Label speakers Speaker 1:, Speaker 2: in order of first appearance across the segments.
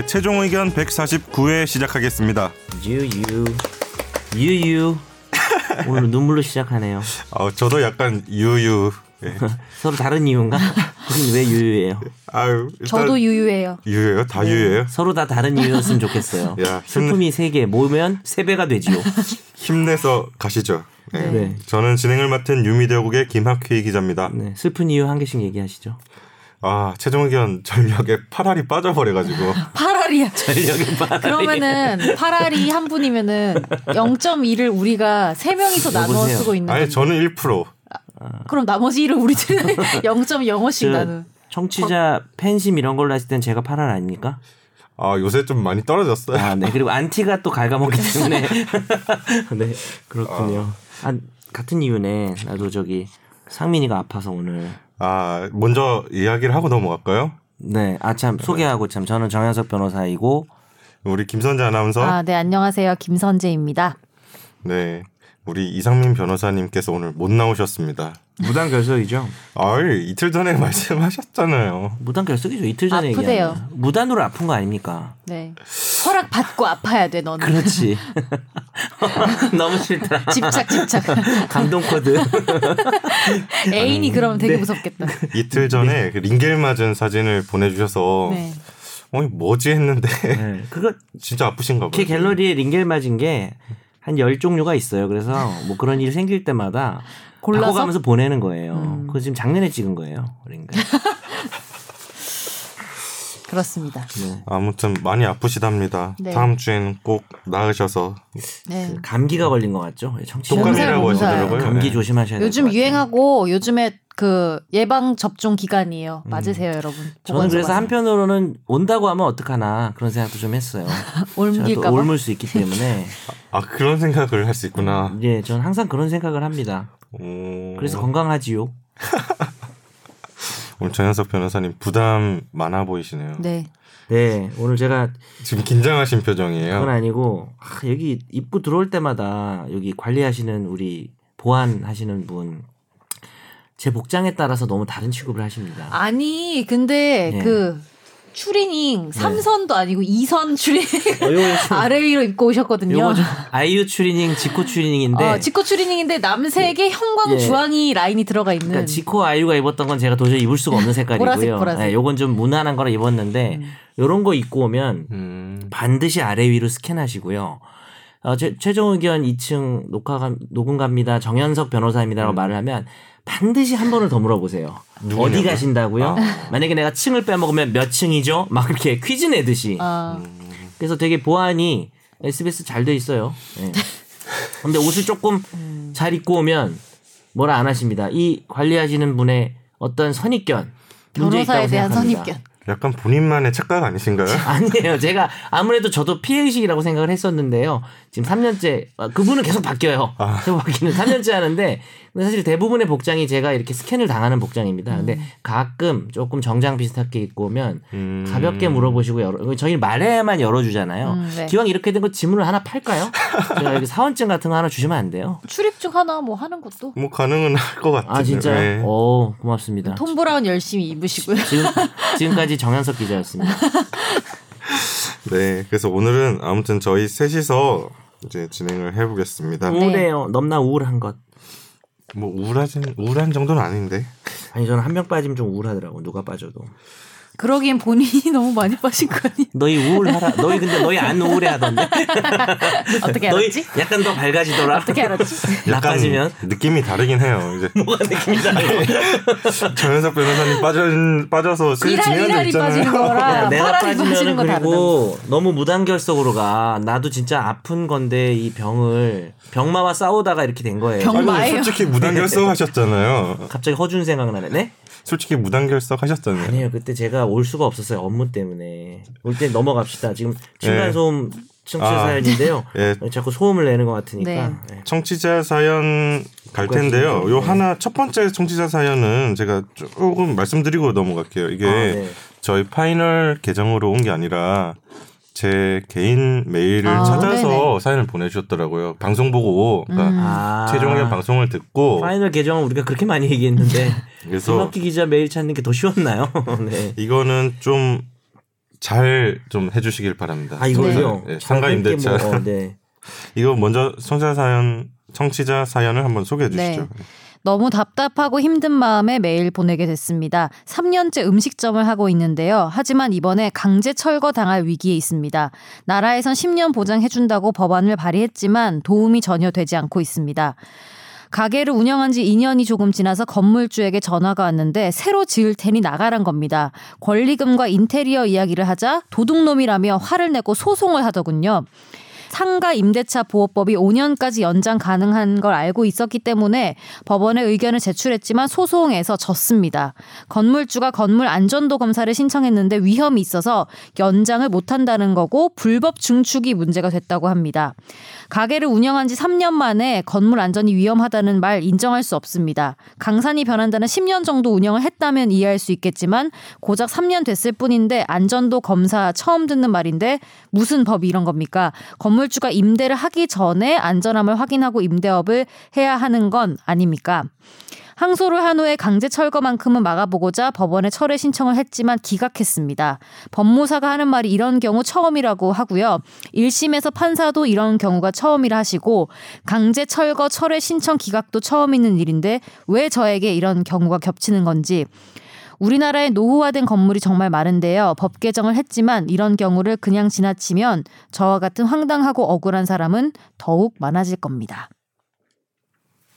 Speaker 1: 네, 최종 의견 149회 시작하겠습니다.
Speaker 2: 유유 유유 오늘 눈물로 시작하네요.
Speaker 1: 아, 저도 약간 유유. 예.
Speaker 2: 서로 다른 이유인가? 우린 왜 유유해요?
Speaker 1: 아유,
Speaker 3: 저도 유유해요.
Speaker 1: 유예요? 다 유예요?
Speaker 2: 서로 다 다른 이유였으면 좋겠어요.
Speaker 1: 야,
Speaker 2: 슬픔이 세 개 모으면 세 배가 되지요.
Speaker 1: 힘내서 가시죠. 네.
Speaker 2: 네.
Speaker 1: 저는 진행을 맡은 유미대국의 김학휘 기자입니다.
Speaker 2: 네, 슬픈 이유 한 개씩 얘기하시죠.
Speaker 1: 아, 최종 의견 전력에 파랄이 빠져버려가지고.
Speaker 3: 파랄이야.
Speaker 2: 전력이 빠르
Speaker 3: 그러면은 파랄이 한 분이면은 0.2를 우리가 세 명이서
Speaker 2: 여보세요?
Speaker 3: 쓰고 있는
Speaker 1: 아니,
Speaker 3: 건데.
Speaker 1: 저는 1%.
Speaker 3: 그럼 나머지 1을 우리들 0.05씩 나누.
Speaker 2: 청취자 팬심 이런 걸로 했을 땐 제가 8할 아닙니까?
Speaker 1: 아, 요새 좀 많이 떨어졌어요.
Speaker 2: 아, 네. 그리고 안티가 또 갉아먹기 때문에. 네, 그렇군요. 아, 같은 이유네. 나도 저기 상민이가 아파서 오늘.
Speaker 1: 아, 먼저 이야기를 하고 넘어갈까요?
Speaker 2: 네, 아 참 소개하고 참 저는 정현석 변호사이고
Speaker 1: 우리 김선재 아나운서.
Speaker 3: 아, 네, 안녕하세요. 김선재입니다.
Speaker 1: 네. 우리 이상민 변호사님께서 오늘 못 나오셨습니다.
Speaker 2: 무단 결석이죠.
Speaker 1: 아이, 이틀 전에 말씀하셨잖아요.
Speaker 2: 무단 결석이죠. 이틀 전에
Speaker 3: 아프대요.
Speaker 2: 얘기한 무단으로 아픈 거 아닙니까?
Speaker 3: 네. 허락 받고 아파야 돼, 너는.
Speaker 2: 그렇지. 너무 싫다.
Speaker 3: 집착, 집착.
Speaker 2: 감동 코드.
Speaker 3: 애인이 그러면 되게
Speaker 2: 네.
Speaker 3: 무섭겠다.
Speaker 1: 이틀 전에 그 링겔 맞은 사진을 보내주셔서
Speaker 3: 네.
Speaker 1: 어 뭐지 했는데
Speaker 2: 네, 그거
Speaker 1: 진짜 아프신가 봐요.
Speaker 2: 제 갤러리에 링겔 맞은 게 한 열 종류가 있어요. 그래서 뭐 그런 일 생길 때마다
Speaker 3: 골라서?
Speaker 2: 바꿔가면서 보내는 거예요.
Speaker 3: 음.
Speaker 2: 그거 지금 작년에 찍은 거예요. 링겔.
Speaker 3: 그렇습니다.
Speaker 2: 네.
Speaker 1: 아무튼 많이 아프시답니다.
Speaker 3: 네.
Speaker 1: 다음 주에는 꼭 나으셔서
Speaker 3: 네.
Speaker 2: 감기가 걸린 것 같죠?
Speaker 3: 몸살,
Speaker 1: 하시더라고요.
Speaker 2: 감기
Speaker 1: 네.
Speaker 2: 조심하셔야 돼요.
Speaker 3: 요즘 유행하고 요즘에 그 예방 접종 기간이에요. 맞으세요, 여러분.
Speaker 2: 음. 저는 그래서
Speaker 3: 보건소
Speaker 2: 한편으로는 온다고 하면 어떡하나 그런 생각도 좀 했어요.
Speaker 3: 옮길까 봐.
Speaker 2: 옮을 수 있기 때문에
Speaker 1: 아 그런 생각을 할 수 있구나.
Speaker 2: 예, 저는 항상 그런 생각을 합니다.
Speaker 1: 오.
Speaker 2: 음. 그래서 건강하지요.
Speaker 1: 오늘 전현석 변호사님 부담 많아 보이시네요.
Speaker 3: 네.
Speaker 2: 네, 오늘 제가
Speaker 1: 지금 긴장하신 표정이에요.
Speaker 2: 그건 아니고 아, 여기 입구 들어올 때마다 여기 관리하시는 우리 보안하시는 분. 제 복장에 따라서 너무 다른 취급을 하십니다.
Speaker 3: 아니, 근데
Speaker 2: 네.
Speaker 3: 그 추리닝 3선도 아니고 2선 추리닝
Speaker 2: 어,
Speaker 3: 아래 위로 입고 오셨거든요.
Speaker 2: 아이유 추리닝, 지코 추리닝인데
Speaker 3: 어, 지코 추리닝인데 남색에 형광
Speaker 2: 예.
Speaker 3: 주황이 라인이 들어가 있는
Speaker 2: 그러니까 지코 아이유가 입었던 건 제가 도저히 입을 수가 없는 색깔이고요.
Speaker 3: 보라색, 보라색.
Speaker 2: 네, 요건 좀 무난한 거라 입었는데 요런 거 입고 오면
Speaker 1: 음.
Speaker 2: 반드시 아래 위로 스캔하시고요. 어, 최, 최종 의견 2층 녹화 감, 녹음 갑니다. 정현석
Speaker 1: 음.
Speaker 2: 변호사입니다라고 말을 하면 반드시 한 번을 더 물어보세요.
Speaker 1: 누구냐고요?
Speaker 2: 어디 가신다고요?
Speaker 1: 아.
Speaker 2: 만약에 내가 층을 빼먹으면 몇 층이죠? 막 이렇게 퀴즈 내듯이.
Speaker 3: 아,
Speaker 2: 그래서 되게 보안이 SBS 잘 돼 있어요. 예. 근데 옷을 조금 잘 입고 오면 뭐라 안 하십니다. 이 관리하시는 분의 어떤 선입견 문제
Speaker 3: 변호사에
Speaker 2: 있다고
Speaker 3: 대한
Speaker 2: 생각합니다.
Speaker 3: 선입견.
Speaker 1: 약간 본인만의 착각 아니신가요?
Speaker 2: 아니에요. 제가 아무래도 저도 피해 의식이라고 생각을 했었는데요. 지금 3년째 아, 그분은 계속 바뀌어요.
Speaker 1: 아.
Speaker 2: 계속 바뀌는 3년째 하는데 근데 사실 대부분의 복장이 제가 이렇게 스캔을 당하는 복장입니다. 근데 가끔 조금 정장 비슷하게 입고 오면
Speaker 1: 음.
Speaker 2: 가볍게 물어보시고 열어 저희 말해야만 열어주잖아요.
Speaker 3: 음, 네.
Speaker 2: 기왕 이렇게 된 거 지문을 하나 팔까요? 제가 여기 사원증 같은 거 하나 주시면 안 돼요?
Speaker 3: 출입증 하나 뭐 하는 것도
Speaker 1: 뭐 가능은 할 것 같은데.
Speaker 2: 아 진짜요?
Speaker 1: 네.
Speaker 2: 오 고맙습니다.
Speaker 3: 톰 브라운 열심히 입으시고요.
Speaker 2: 지금 지금까지 정현석 기자였습니다.
Speaker 1: 네. 그래서 오늘은 아무튼 저희 셋이서 이제 진행을 해보겠습니다.
Speaker 2: 우울해요. 넘나 우울한 것.
Speaker 1: 뭐 우울하진 우울한 정도는 아닌데.
Speaker 2: 아니 저는 한 명 빠지면 좀 우울하더라고 누가 빠져도.
Speaker 3: 그러기엔 본인이 너무 많이 빠진 거 아니?
Speaker 2: 너희 우울하라. 너희 근데 너희 안 우울해하던데.
Speaker 3: 어떻게 알았지?
Speaker 2: 약간 더 밝아지더라.
Speaker 3: 어떻게 알았지?
Speaker 2: 나 빠지면
Speaker 1: 느낌이 다르긴 해요. 이제
Speaker 2: 뭐가 느낌이다.
Speaker 1: 전현석 변호사님 빠져 빠져서 실
Speaker 3: 이랄
Speaker 1: 중요한 데
Speaker 3: 이랄이 빠지는
Speaker 1: 있잖아요.
Speaker 2: 내가 빠지면. 그리고 너무 무단결석으로 가. 나도 진짜 아픈 건데 이 병을 병마와 싸우다가 이렇게 된 거예요.
Speaker 3: 병-
Speaker 1: 아니,
Speaker 3: 마예요.
Speaker 1: 솔직히 무단결석 하셨잖아요.
Speaker 2: 갑자기 허준 생각나네. 네?
Speaker 1: 솔직히 무단결석 하셨잖아요.
Speaker 2: 아니에요. 그때 제가 올 수가 없었어요. 업무 때문에. 올 때 넘어갑시다. 지금 층간 소음 청취자
Speaker 1: 아.
Speaker 2: 사연인데요.
Speaker 1: 예.
Speaker 2: 자꾸 소음을 내는 것 같으니까.
Speaker 3: 네.
Speaker 2: 네.
Speaker 1: 청취자 사연 갈 텐데요.
Speaker 2: 네.
Speaker 1: 요 하나 첫 번째 청취자 사연은 제가 조금 말씀드리고 넘어갈게요. 이게
Speaker 2: 아, 네.
Speaker 1: 저희 final 계정으로 온 게 아니라 제 개인 메일을
Speaker 3: 아,
Speaker 1: 찾아서
Speaker 3: 네네.
Speaker 1: 사연을 보내주셨더라고요. 방송 보고 그러니까
Speaker 3: 음.
Speaker 2: 아.
Speaker 1: 최종 의견 방송을 듣고
Speaker 2: final 계정은 우리가 그렇게 많이 얘기했는데
Speaker 1: 그래서
Speaker 2: 김학기 기자 메일 찾는 게 더 쉬웠나요? 네.
Speaker 1: 이거는 좀 잘 좀 해주시길 바랍니다.
Speaker 2: 아 이걸요.
Speaker 1: 네, 상가
Speaker 2: 짧게
Speaker 1: 임대차.
Speaker 2: 뭐, 어, 네.
Speaker 1: 이거 먼저 청취자 사연 청취자 사연을 한번 소개해 주시죠.
Speaker 3: 네. 너무 답답하고 힘든 마음에 메일 보내게 됐습니다. 3년째 음식점을 하고 있는데요. 하지만 이번에 강제 철거 당할 위기에 있습니다. 나라에선 10년 보장해준다고 법안을 발의했지만 도움이 전혀 되지 않고 있습니다. 가게를 운영한 지 2년이 조금 지나서 건물주에게 전화가 왔는데 새로 지을 테니 나가란 겁니다. 권리금과 인테리어 이야기를 하자 도둑놈이라며 화를 내고 소송을 하더군요. 상가 임대차 보호법이 5년까지 연장 가능한 걸 알고 있었기 때문에 법원에 의견을 제출했지만 소송에서 졌습니다. 건물주가 건물 안전도 검사를 신청했는데 위험이 있어서 연장을 못 한다는 거고 불법 증축이 문제가 됐다고 합니다. 가게를 운영한 지 3년 만에 건물 안전이 위험하다는 말 인정할 수 없습니다. 강산이 변한다는 10년 정도 운영을 했다면 이해할 수 있겠지만 고작 3년 됐을 뿐인데 안전도 검사 처음 듣는 말인데 무슨 법이 이런 겁니까? 건물 주가 임대를 하기 전에 안전함을 확인하고 임대업을 해야 하는 건 아닙니까? 항소를 한 후에 강제 철거만큼은 막아보고자 법원에 철회 신청을 했지만 기각했습니다. 법무사가 하는 말이 이런 경우 처음이라고 하고요. 1심에서 판사도 이런 경우가 처음이라 하시고 강제 철거 철회 신청 기각도 처음 있는 일인데 왜 저에게 이런 경우가 겹치는 건지 우리나라의 노후화된 건물이 정말 많은데요. 법 개정을 했지만 이런 경우를 그냥 지나치면 저와 같은 황당하고 억울한 사람은 더욱 많아질 겁니다.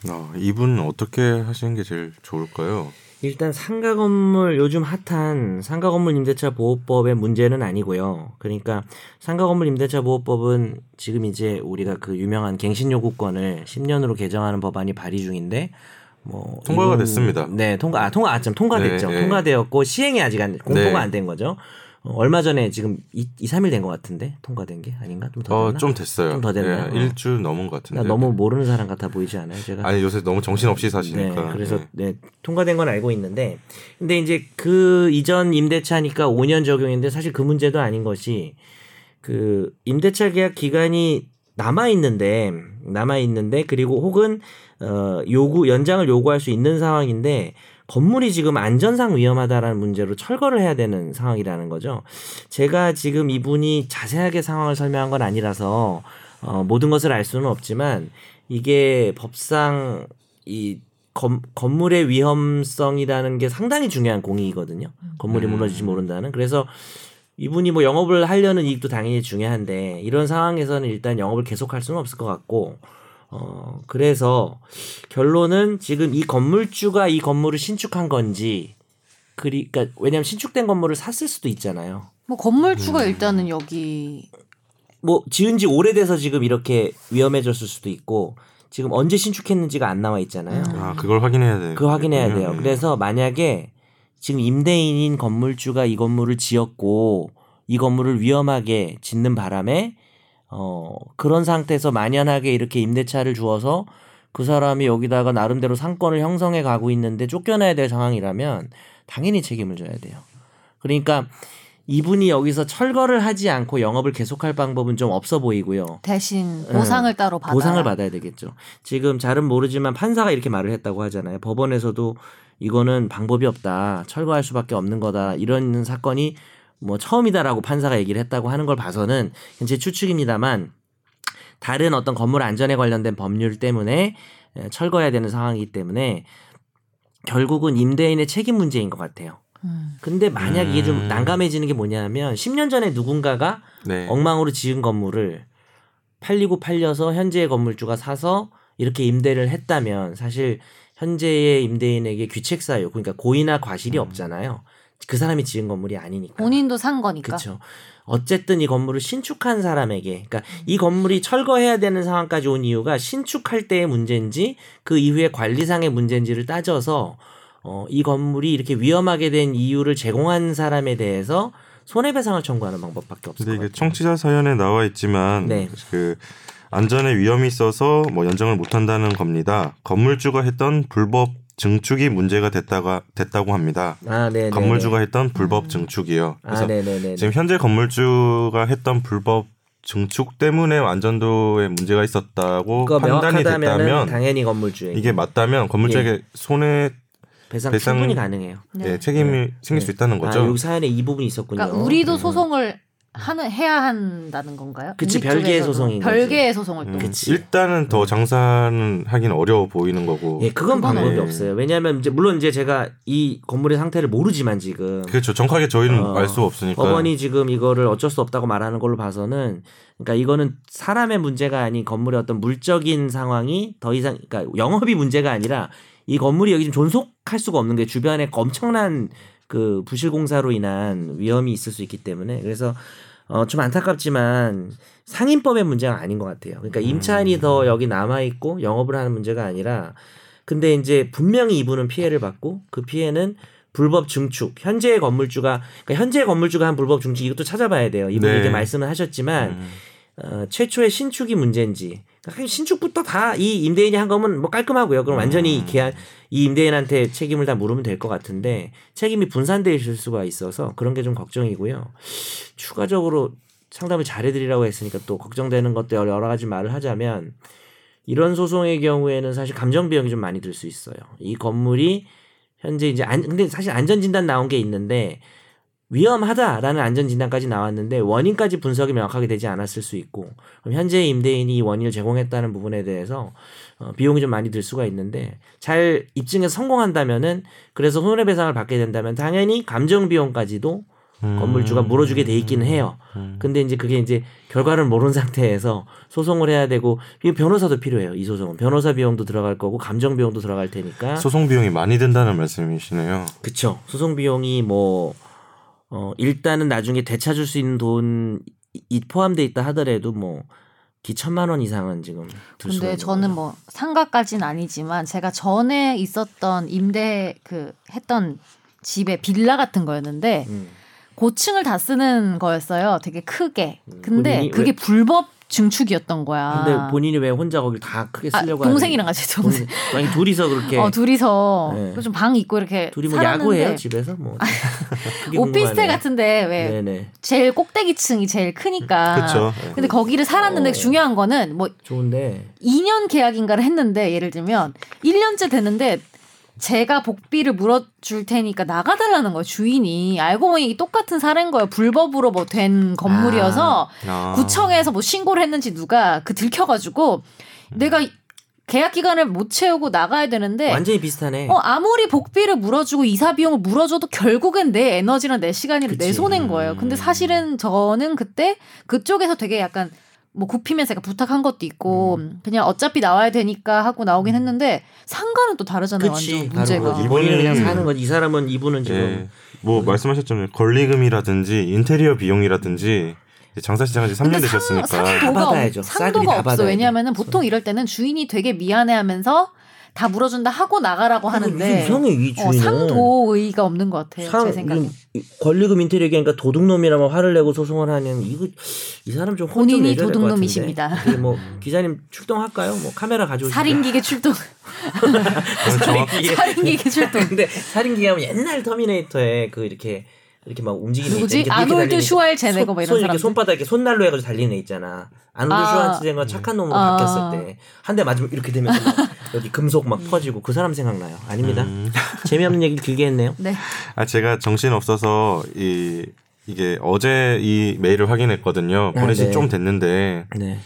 Speaker 1: 어, 이분 어떻게 하시는 게 제일 좋을까요?
Speaker 2: 일단 상가 건물 요즘 핫한 상가 건물 임대차 보호법의 문제는 아니고요. 그러니까 상가 건물 임대차 보호법은 지금 이제 우리가 그 유명한 갱신 요구권을 10년으로 개정하는 법안이 발의 중인데 뭐
Speaker 1: 통과가
Speaker 2: 이분-
Speaker 1: 됐습니다.
Speaker 2: 네, 통과 아 통과 아참 통과됐죠.
Speaker 1: 네, 네.
Speaker 2: 통과되었고 시행이 아직 안 공포가
Speaker 1: 네.
Speaker 2: 안된 거죠. 어, 얼마 전에 지금 2, 2 3일 된 것 같은데 통과된 게 아닌가? 좀더
Speaker 1: 어,
Speaker 2: 됐나?
Speaker 1: 좀 됐어요.
Speaker 2: 좀 더 됐나요?
Speaker 1: 네, 일주 넘은 것 같은데.
Speaker 2: 나 너무 모르는 사람 같아 보이지 않아요? 제가
Speaker 1: 아니 요새 너무 정신 없이 사시니까.
Speaker 2: 네, 그래서
Speaker 1: 네.
Speaker 2: 네, 통과된 건 알고 있는데, 근데 이제 그 이전 임대차니까 5년 적용인데 사실 그 문제도 아닌 것이 그 임대차 계약 기간이 남아 있는데 남아 있는데 그리고 혹은 어 요구 연장을 요구할 수 있는 상황인데 건물이 지금 안전상 위험하다라는 문제로 철거를 해야 되는 상황이라는 거죠. 제가 지금 이분이 자세하게 상황을 설명한 건 아니라서 어, 모든 것을 알 수는 없지만 이게 법상 이 건, 건물의 위험성이라는 게 상당히 중요한 공익이거든요. 건물이
Speaker 1: 음.
Speaker 2: 무너질지 모른다는. 그래서 이분이 뭐 영업을 하려는 이익도 당연히 중요한데 이런 상황에서는 일단 영업을 계속할 수는 없을 것 같고 어 그래서 결론은 지금 이 건물주가 이 건물을 신축한 건지 그러니까 왜냐하면 신축된 건물을 샀을 수도 있잖아요.
Speaker 3: 뭐 건물주가 일단은 여기
Speaker 2: 뭐 지은 지 오래돼서 지금 이렇게 위험해졌을 수도 있고 지금 언제 신축했는지가 안 나와 있잖아요.
Speaker 1: 아 그걸 확인해야 돼.
Speaker 2: 그거 확인해야 돼요.
Speaker 1: 네.
Speaker 2: 그래서 만약에 지금 임대인인 건물주가 이 건물을 지었고 이 건물을 위험하게 짓는 바람에 어 그런 상태에서 만연하게 이렇게 임대차를 주어서 그 사람이 여기다가 나름대로 상권을 형성해 가고 있는데 쫓겨나야 될 상황이라면 당연히 책임을 져야 돼요. 그러니까 이분이 여기서 철거를 하지 않고 영업을 계속할 방법은 좀 없어 보이고요.
Speaker 3: 대신
Speaker 2: 네.
Speaker 3: 보상을 따로 받아
Speaker 2: 보상을 받아야 되겠죠. 지금 잘은 모르지만 판사가 이렇게 말을 했다고 하잖아요. 법원에서도 이거는 방법이 없다. 철거할 수밖에 없는 거다. 이런 사건이 뭐 처음이다라고 판사가 얘기를 했다고 하는 걸 봐서는 제 추측입니다만 다른 어떤 건물 안전에 관련된 법률 때문에 에, 철거해야 되는 상황이기 때문에 결국은 임대인의 책임 문제인 것 같아요.
Speaker 3: 음.
Speaker 2: 근데 만약 이게 좀
Speaker 1: 음.
Speaker 2: 난감해지는 게 뭐냐면 10년 전에 누군가가
Speaker 1: 네.
Speaker 2: 엉망으로 지은 건물을 팔리고 팔려서 현재의 건물주가 사서 이렇게 임대를 했다면 사실 현재의 임대인에게 귀책 사유 그러니까 고의나 과실이 없잖아요. 그 사람이 지은 건물이 아니니까.
Speaker 3: 본인도 산 거니까
Speaker 2: 그렇죠. 어쨌든 이 건물을 신축한 사람에게 그러니까 이 건물이 철거해야 되는 상황까지 온 이유가 신축할 때의 문제인지 그 이후에 관리상의 문제인지를 따져서 어, 이 건물이 이렇게 위험하게 된 이유를 제공한 사람에 대해서 손해배상을 청구하는 방법밖에 없을
Speaker 1: 근데
Speaker 2: 것
Speaker 1: 이게. 청취자 사연에 나와 있지만
Speaker 2: 네.
Speaker 1: 그 안전에 위험이 있어서 뭐 연장을 못 한다는 겁니다. 건물주가 했던 불법 증축이 문제가 됐다가 됐다고 합니다.
Speaker 2: 아, 네, 네.
Speaker 1: 건물주가
Speaker 2: 네.
Speaker 1: 했던 불법 증축이요. 그래서
Speaker 2: 아, 네, 네, 네.
Speaker 1: 지금 현재 건물주가 했던 불법 증축 때문에 안전도에 문제가 있었다고 판단이 됐다면
Speaker 2: 당연히 건물주에게
Speaker 1: 이게 맞다면 건물주에게 손해
Speaker 2: 배상,
Speaker 1: 배상-
Speaker 2: 충분히 가능해요.
Speaker 1: 네, 책임이 생길 수 있다는 거죠.
Speaker 2: 아, 여기 사연에 이 부분이 있었군요.
Speaker 3: 그러니까 우리도 소송을 하는 해야 한다는 건가요?
Speaker 2: 그치, 별개의. 소송인 거지.
Speaker 3: 별개의 소송을 또.
Speaker 1: 음,
Speaker 2: 그치.
Speaker 1: 일단은 더 장사는 하긴 어려워 보이는 거고.
Speaker 2: 예, 그건 방법이
Speaker 1: 네.
Speaker 2: 없어요. 왜냐하면 이제 물론 이제 제가 이 건물의 상태를 모르지만 지금
Speaker 1: 그렇죠. 정확하게 저희는
Speaker 2: 어,
Speaker 1: 알 수가 없으니까.
Speaker 2: 법원이 지금 이거를 어쩔 수 없다고 말하는 걸로 봐서는 그러니까 이거는 사람의 문제가 아닌 건물의 어떤 물적인 상황이 더 이상 그러니까 영업이 문제가 아니라 이 건물이 여기 지금 존속할 수가 없는 게 주변에 엄청난 그 부실 공사로 인한 위험이 있을 수 있기 때문에 그래서 어 좀 안타깝지만 상인법의 문제가 아닌 것 같아요. 그러니까 임차인이 더 여기 남아 있고 영업을 하는 문제가 아니라 근데 이제 분명히 이분은 피해를 받고 그 피해는 불법 증축 현재 건물주가 그러니까 현재 건물주가 한 불법 증축 이것도 찾아봐야 돼요. 이분이
Speaker 1: 네.
Speaker 2: 이렇게 말씀을 하셨지만
Speaker 1: 음.
Speaker 2: 어, 최초의 신축이 문제인지 신축부터 다 이 임대인이 한 거면 뭐 깔끔하고요. 그럼 완전히
Speaker 1: 음.
Speaker 2: 계약 이 임대인한테 책임을 다 물으면 될 것 같은데 책임이 분산돼 있을 수가 있어서 그런 게 좀 걱정이고요. 추가적으로 상담을 잘해드리라고 했으니까 또 걱정되는 것도 여러 가지 말을 하자면 이런 소송의 경우에는 사실 감정 비용이 좀 많이 들 수 있어요. 이 건물이 현재 이제 안 근데 사실 안전 진단 나온 게 있는데 위험하다라는 안전 진단까지 나왔는데 원인까지 분석이 명확하게 되지 않았을 수 있고 그럼 현재 임대인이 이 원인을 제공했다는 부분에 대해서 어, 비용이 좀 많이 들 수가 있는데 잘 입증해서 성공한다면은 그래서 손해배상을 받게 된다면 당연히 감정 비용까지도
Speaker 1: 음.
Speaker 2: 건물주가 물어주게 돼 있기는 해요.
Speaker 1: 음.
Speaker 2: 근데 이제 그게 이제 결과를 모르는 상태에서 소송을 해야 되고 이게 변호사도 필요해요. 이 소송은 변호사 비용도 들어갈 거고 감정 비용도 들어갈 테니까.
Speaker 1: 소송 비용이 많이 든다는 말씀이시네요.
Speaker 2: 그쵸. 소송 비용이 뭐, 어, 일단은 나중에 되찾을 수 있는 돈이 포함돼 있다 하더라도 뭐, 기천만 원 이상은 지금
Speaker 3: 근데 저는. 뭐 상가까지는 아니지만 제가 전에 있었던 임대 그 했던 집에 빌라 같은 거였는데
Speaker 2: 음.
Speaker 3: 고층을 다 쓰는 거였어요. 되게 크게. 근데
Speaker 2: 본인이
Speaker 3: 그게
Speaker 2: 왜-
Speaker 3: 불법 증축이었던 거야.
Speaker 2: 근데 본인이 왜 혼자 거길 다 크게
Speaker 3: 아,
Speaker 2: 쓰려고
Speaker 3: 동생이랑
Speaker 2: 하는-
Speaker 3: 같이 동생.
Speaker 2: 동생. 아니 둘이서 그렇게
Speaker 3: 어 둘이서
Speaker 2: 네.
Speaker 3: 좀방 있고 이렇게
Speaker 2: 둘이 뭐 야구해요 집에서 뭐
Speaker 3: 오피스텔. 같은데 왜
Speaker 2: 네네
Speaker 3: 제일 꼭대기층이 제일 크니까.
Speaker 1: 그렇죠.
Speaker 3: 근데 거기를 살았는데
Speaker 2: 어.
Speaker 3: 중요한 거는 뭐
Speaker 2: 좋은데
Speaker 3: 2년 계약인가를 했는데 예를 들면 1년째 됐는데 제가 복비를 물어줄 테니까 나가달라는 거예요 주인이 알고 보니 똑같은 사례인 거예요 불법으로 뭐 된 건물이어서
Speaker 1: 아.
Speaker 3: 구청에서 뭐 신고를 했는지 누가 그 들켜가지고 내가 계약 기간을 못 채우고 나가야 되는데
Speaker 2: 완전히 비슷하네.
Speaker 3: 어 아무리 복비를 물어주고 이사 비용을 물어줘도 결국엔 내 에너지랑 내 시간이랑 내. 손해인 거예요.
Speaker 1: 음.
Speaker 3: 근데 사실은 저는 그때 그쪽에서 되게 약간 뭐 굽히면서 제가 부탁한 것도 있고
Speaker 2: 음.
Speaker 3: 그냥 어차피 나와야 되니까 하고 나오긴 했는데 상가는 또 다르잖아요.
Speaker 2: 그치.
Speaker 3: 완전 문제가.
Speaker 1: 이번에는-
Speaker 2: 본인은 그냥 사는 거지. 이 사람은 이분은 지금
Speaker 1: 예. 뭐 말씀하셨잖아요. 권리금이라든지 인테리어 비용이라든지 장사 시작한 지 3년
Speaker 3: 근데
Speaker 1: 되셨으니까.
Speaker 3: 상, 상도가, 상도가
Speaker 2: 다
Speaker 3: 없어.
Speaker 2: 받아야
Speaker 3: 왜냐하면
Speaker 2: 돼.
Speaker 3: 보통 이럴 때는 주인이 되게 미안해하면서 다 물어준다 하고 나가라고 하는데
Speaker 2: 이상해 이
Speaker 3: 어,
Speaker 2: 주인은.
Speaker 3: 상도의가 없는 것 같아요.
Speaker 2: 상-
Speaker 3: 제 생각에.
Speaker 2: 이- 권리금 인테리어 그러니까 도둑놈이라면 화를 내고 소송을 하는 이거 이 사람 좀
Speaker 3: 본인이 도둑놈이십니다.
Speaker 2: 뭐 기자님 출동할까요? 뭐 카메라 가져오시죠.
Speaker 3: 살인기계 출동.
Speaker 1: 저는 정확,
Speaker 3: 살인기계 출동.
Speaker 2: 근데 살인기계 하면 옛날 터미네이터에 그 이렇게 이렇게 막 움직이는
Speaker 3: 누구지? 아놀드 슈왈제네거
Speaker 2: 손-
Speaker 3: 뭐 이런
Speaker 2: 손 이렇게
Speaker 3: 사람들.
Speaker 2: 손바닥 이렇게 손난로 해가지고 달리는 애 있잖아. 아놀드
Speaker 3: 아.
Speaker 2: 슈왈제네거 착한 놈으로
Speaker 3: 아.
Speaker 2: 바뀌었을 때 한 대 맞으면 이렇게 되면 여기 금속 막 터지고 그 사람 생각나요. 아닙니다.
Speaker 1: 음.
Speaker 2: 재미없는 얘기를 길게 했네요.
Speaker 3: 네.
Speaker 1: 아 제가 정신 없어서 이 이게 어제 이 메일을 확인했거든요.
Speaker 2: 아,
Speaker 1: 보내신
Speaker 2: 네.
Speaker 1: 좀 됐는데
Speaker 2: 네.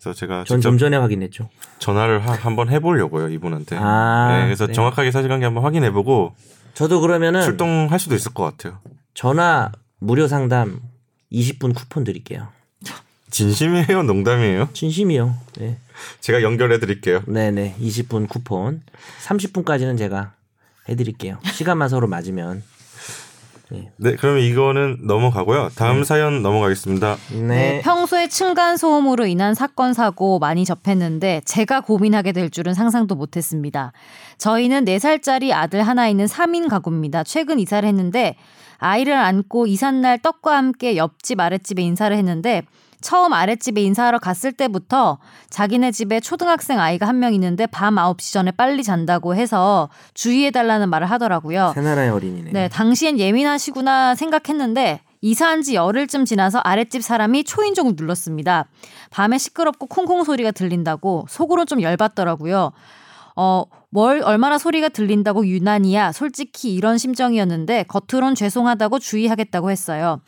Speaker 1: 그래서 제가
Speaker 2: 전 좀 전에 확인했죠.
Speaker 1: 전화를 하- 한번 해보려고요 이분한테.
Speaker 2: 아,
Speaker 1: 네, 그래서
Speaker 2: 네.
Speaker 1: 정확하게 사실관계 한번 확인해보고
Speaker 2: 저도 그러면은
Speaker 1: 출동할 수도 있을 것 같아요.
Speaker 2: 전화 무료 상담 20분 쿠폰 드릴게요.
Speaker 1: 진심이에요, 농담이에요?
Speaker 2: 진심이요. 네.
Speaker 1: 제가 연결해 드릴게요.
Speaker 2: 네네. 20분 쿠폰. 30분까지는 제가 해드릴게요. 시간만 서로 맞으면.
Speaker 1: 네, 그러면 이거는 넘어가고요. 다음 사연 넘어가겠습니다.
Speaker 3: 네,
Speaker 2: 네.
Speaker 3: 평소에 층간 소음으로 인한 사건 사고 많이 접했는데 제가 고민하게 될 줄은 상상도 못했습니다. 저희는 4살짜리 아들 하나 있는 3인 가구입니다. 최근 이사를 했는데 아이를 안고 이삿날 떡과 함께 옆집 아랫집에 인사를 했는데 처음 아랫집에 인사하러 갔을 때부터 자기네 집에 초등학생 아이가 한 명 있는데 밤 9시 전에 빨리 잔다고 해서 주의해달라는 말을 하더라고요.
Speaker 2: 새나라의 어린이네.
Speaker 3: 네, 당시엔 예민하시구나 생각했는데 이사한 지 열흘쯤 지나서 아랫집 사람이 초인종을 눌렀습니다. 밤에 시끄럽고 쿵쿵 소리가 들린다고 속으로 좀 열받더라고요. 어, 뭘 얼마나 소리가 들린다고 유난이야. 솔직히 이런 심정이었는데 겉으론 죄송하다고 주의하겠다고 했어요.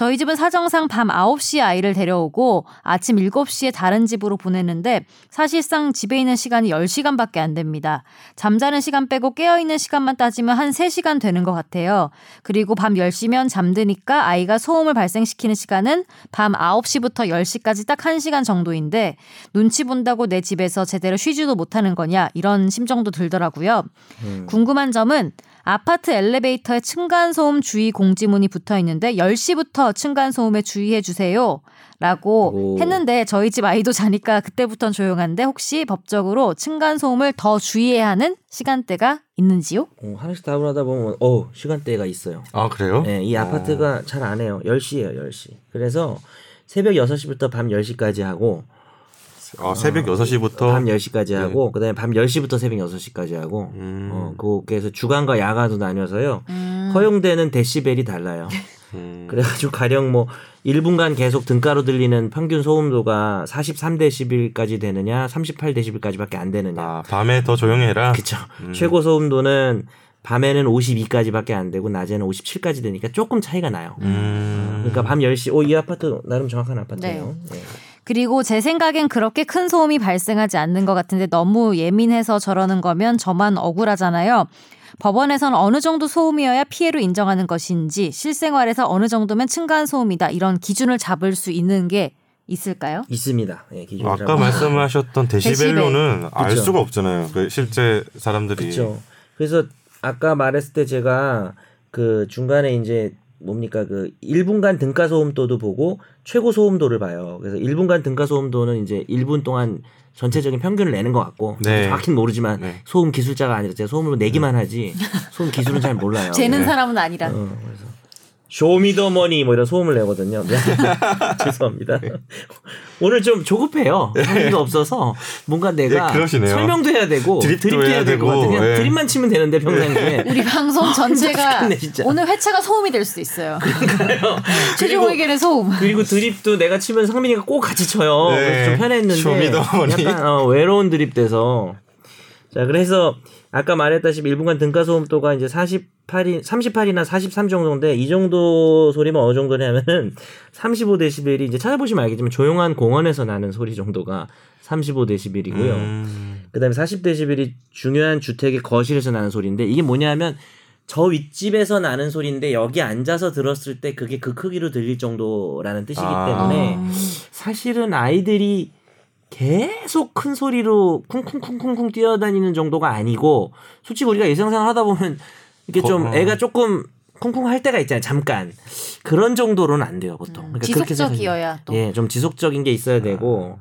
Speaker 3: 저희 집은 사정상 밤 9시에 아이를 데려오고 아침 7시에 다른 집으로 보내는데 사실상 집에 있는 시간이 10시간밖에 안 됩니다. 잠자는 시간 빼고 깨어있는 시간만 따지면 한 3시간 되는 것 같아요. 그리고 밤 10시면 잠드니까 아이가 소음을 발생시키는 시간은 밤 9시부터 10시까지 딱 1시간 정도인데 눈치 본다고 내 집에서 제대로 쉬지도 못하는 거냐 이런 심정도 들더라고요.
Speaker 2: 음.
Speaker 3: 궁금한 점은 아파트 엘리베이터에 층간소음 주의 공지문이 붙어 있는데 10시부터 층간소음에 주의해 주세요. 라고
Speaker 2: 오.
Speaker 3: 했는데 저희 집 아이도 자니까 그때부터는 조용한데 혹시 법적으로 층간소음을 더 주의해야 하는 시간대가 있는지요?
Speaker 2: 어, 하나씩 답을 하다 보면 어 시간대가 있어요.
Speaker 1: 아 그래요?
Speaker 2: 네, 이 아파트가 잘 안 해요. 10시예요, 10시. 그래서 새벽 6시부터 밤 10시까지 하고
Speaker 1: 아, 새벽 6시부터
Speaker 2: 밤 10시까지 하고 그다음에 밤 10시부터 새벽 6시까지 하고
Speaker 1: 음.
Speaker 2: 어, 그래서 주간과 야간도 나뉘어서요.
Speaker 3: 음.
Speaker 2: 허용되는 데시벨이 달라요.
Speaker 1: 음.
Speaker 2: 그래가지고 가령 뭐 1분간 계속 등가로 들리는 평균 소음도가 43데시벨까지 되느냐, 38데시벨까지밖에 안 되느냐.
Speaker 1: 아, 밤에 더 조용해라.
Speaker 2: 그쵸. 최고 소음도는 밤에는 52까지밖에 안 되고 낮에는 57까지 되니까 조금 차이가 나요.
Speaker 1: 음.
Speaker 2: 그러니까 밤 10시, 오, 이 아파트 나름 정확한 아파트예요. 네.
Speaker 3: 그리고 제 생각엔 그렇게 큰 소음이 발생하지 않는 것 같은데 너무 예민해서 저러는 거면 저만 억울하잖아요. 법원에선 어느 정도 소음이어야 피해로 인정하는 것인지 실생활에서 어느 정도면 층간 소음이다 이런 기준을 잡을 수 있는 게 있을까요?
Speaker 2: 있습니다. 예, 기준을
Speaker 1: 아까
Speaker 2: 잡아서.
Speaker 1: 말씀하셨던 데시벨로는 알
Speaker 2: 그쵸.
Speaker 1: 수가 없잖아요. 그 실제 사람들이
Speaker 2: 그렇죠. 그래서 아까 말했을 때 제가 그 중간에 이제 뭡니까 그 1분간 등가 소음도도 보고 최고 소음도를 봐요. 그래서 1분간 등가 소음도는 이제 1분 동안 전체적인 평균을 내는 것 같고
Speaker 1: 네.
Speaker 2: 정확히는 모르지만
Speaker 1: 네.
Speaker 2: 소음 기술자가 아니라 제가 소음을 내기만 하지 소음 기술은 잘 몰라요.
Speaker 3: 재는
Speaker 1: 네.
Speaker 3: 사람은 아니라.
Speaker 2: 어, 그래서 Show Me the Money 뭐 이런 소음을 내거든요. 미안. 죄송합니다. 오늘 좀 조급해요. 학기가 없어서 뭔가 내가
Speaker 1: 예, 그러시네요.
Speaker 2: 설명도 해야 되고
Speaker 1: 드립도
Speaker 2: 드립도 해야
Speaker 1: 해야
Speaker 2: 될것
Speaker 1: 되고,
Speaker 2: 같아. 그냥
Speaker 1: 예.
Speaker 2: 드립만 치면 되는데 평상시에.
Speaker 3: 우리 방송 전체가
Speaker 2: 미치겠네, 진짜.
Speaker 3: 오늘 회차가 소음이 될 수도 있어요. 최종 의견의 소음.
Speaker 2: 그리고 드립도 내가 치면 상민이가 꼭 같이 쳐요.
Speaker 1: 네.
Speaker 2: 그래서 좀 편했는데
Speaker 1: Show Me the Money.
Speaker 2: 약간 어, 외로운 드립 돼서 자 그래서 아까 말했다시피 1분간 등가 소음도가 이제 48이 38이나 43 정도인데 이 정도 소리면 어느 정도냐면은 35데시벨이 이제 찾아보시면 알겠지만 조용한 공원에서 나는 소리 정도가 35데시벨이고요.
Speaker 1: 음.
Speaker 2: 그다음에 40데시벨이 중요한 주택의 거실에서 나는 소리인데 이게 뭐냐면 저 윗집에서 나는 소리인데 여기 앉아서 들었을 때 그게 그 크기로 들릴 정도라는 뜻이기
Speaker 1: 아.
Speaker 2: 때문에 사실은 아이들이 계속 큰 소리로 쿵쿵쿵쿵쿵 뛰어다니는 정도가 아니고 솔직히 우리가 일상생활 하다 보면 이렇게 좀
Speaker 1: 어.
Speaker 2: 애가 조금 쿵쿵 할 때가 있잖아요 잠깐. 그런 정도로는 안 돼요 보통. 그러니까 그렇게 생각하시면
Speaker 3: 지속적이어야 또.
Speaker 2: 예, 좀 지속적인 게 있어야 되고.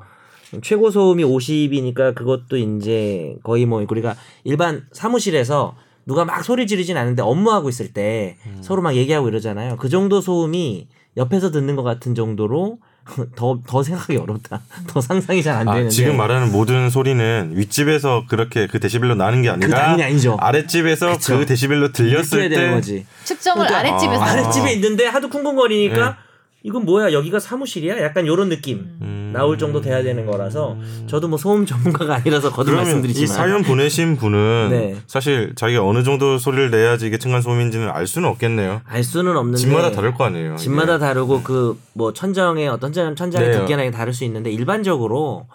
Speaker 2: 최고 소음이 50이니까 그것도 이제 거의 뭐 우리가 일반 사무실에서 누가 막 소리 지르진 않는데 업무하고 있을 때 서로 막 얘기하고 이러잖아요. 그 정도 소음이 옆에서 듣는 것 같은 정도로 더 더 생각하기 어렵다. 더 상상이 잘안
Speaker 1: 아,
Speaker 2: 되는데
Speaker 1: 지금 말하는 모든 소리는 윗집에서 그렇게 그 데시벨로 나는
Speaker 2: 게그
Speaker 1: 아니라
Speaker 2: 당연히 아니죠.
Speaker 1: 아랫집에서
Speaker 2: 그쵸.
Speaker 1: 그 데시벨로 들렸을 때
Speaker 2: 거지.
Speaker 3: 측정을
Speaker 2: 그러니까
Speaker 3: 아랫집에서.
Speaker 1: 아.
Speaker 3: 하는
Speaker 2: 아랫집에 있는데 하도 쿵쿵거리니까
Speaker 1: 네.
Speaker 2: 이건 뭐야 여기가 사무실이야? 약간 요런 느낌
Speaker 1: 음.
Speaker 2: 나올 정도 돼야 되는 거라서 저도 뭐 소음 전문가가 아니라서 거듭
Speaker 1: 그러면 이
Speaker 2: 말씀드리지만
Speaker 1: 사연 보내신 분은
Speaker 2: 네.
Speaker 1: 사실 자기가 어느 정도 소리를 내야지 이게 층간 소음인지는 알 수는 없겠네요.
Speaker 2: 알 수는 없는데
Speaker 1: 집마다 다를 거 아니에요.
Speaker 2: 집마다
Speaker 1: 이게.
Speaker 2: 다르고 그 뭐 천정의 어떤 천장 천장의
Speaker 1: 네.
Speaker 2: 두께나 다를 수 있는데 일반적으로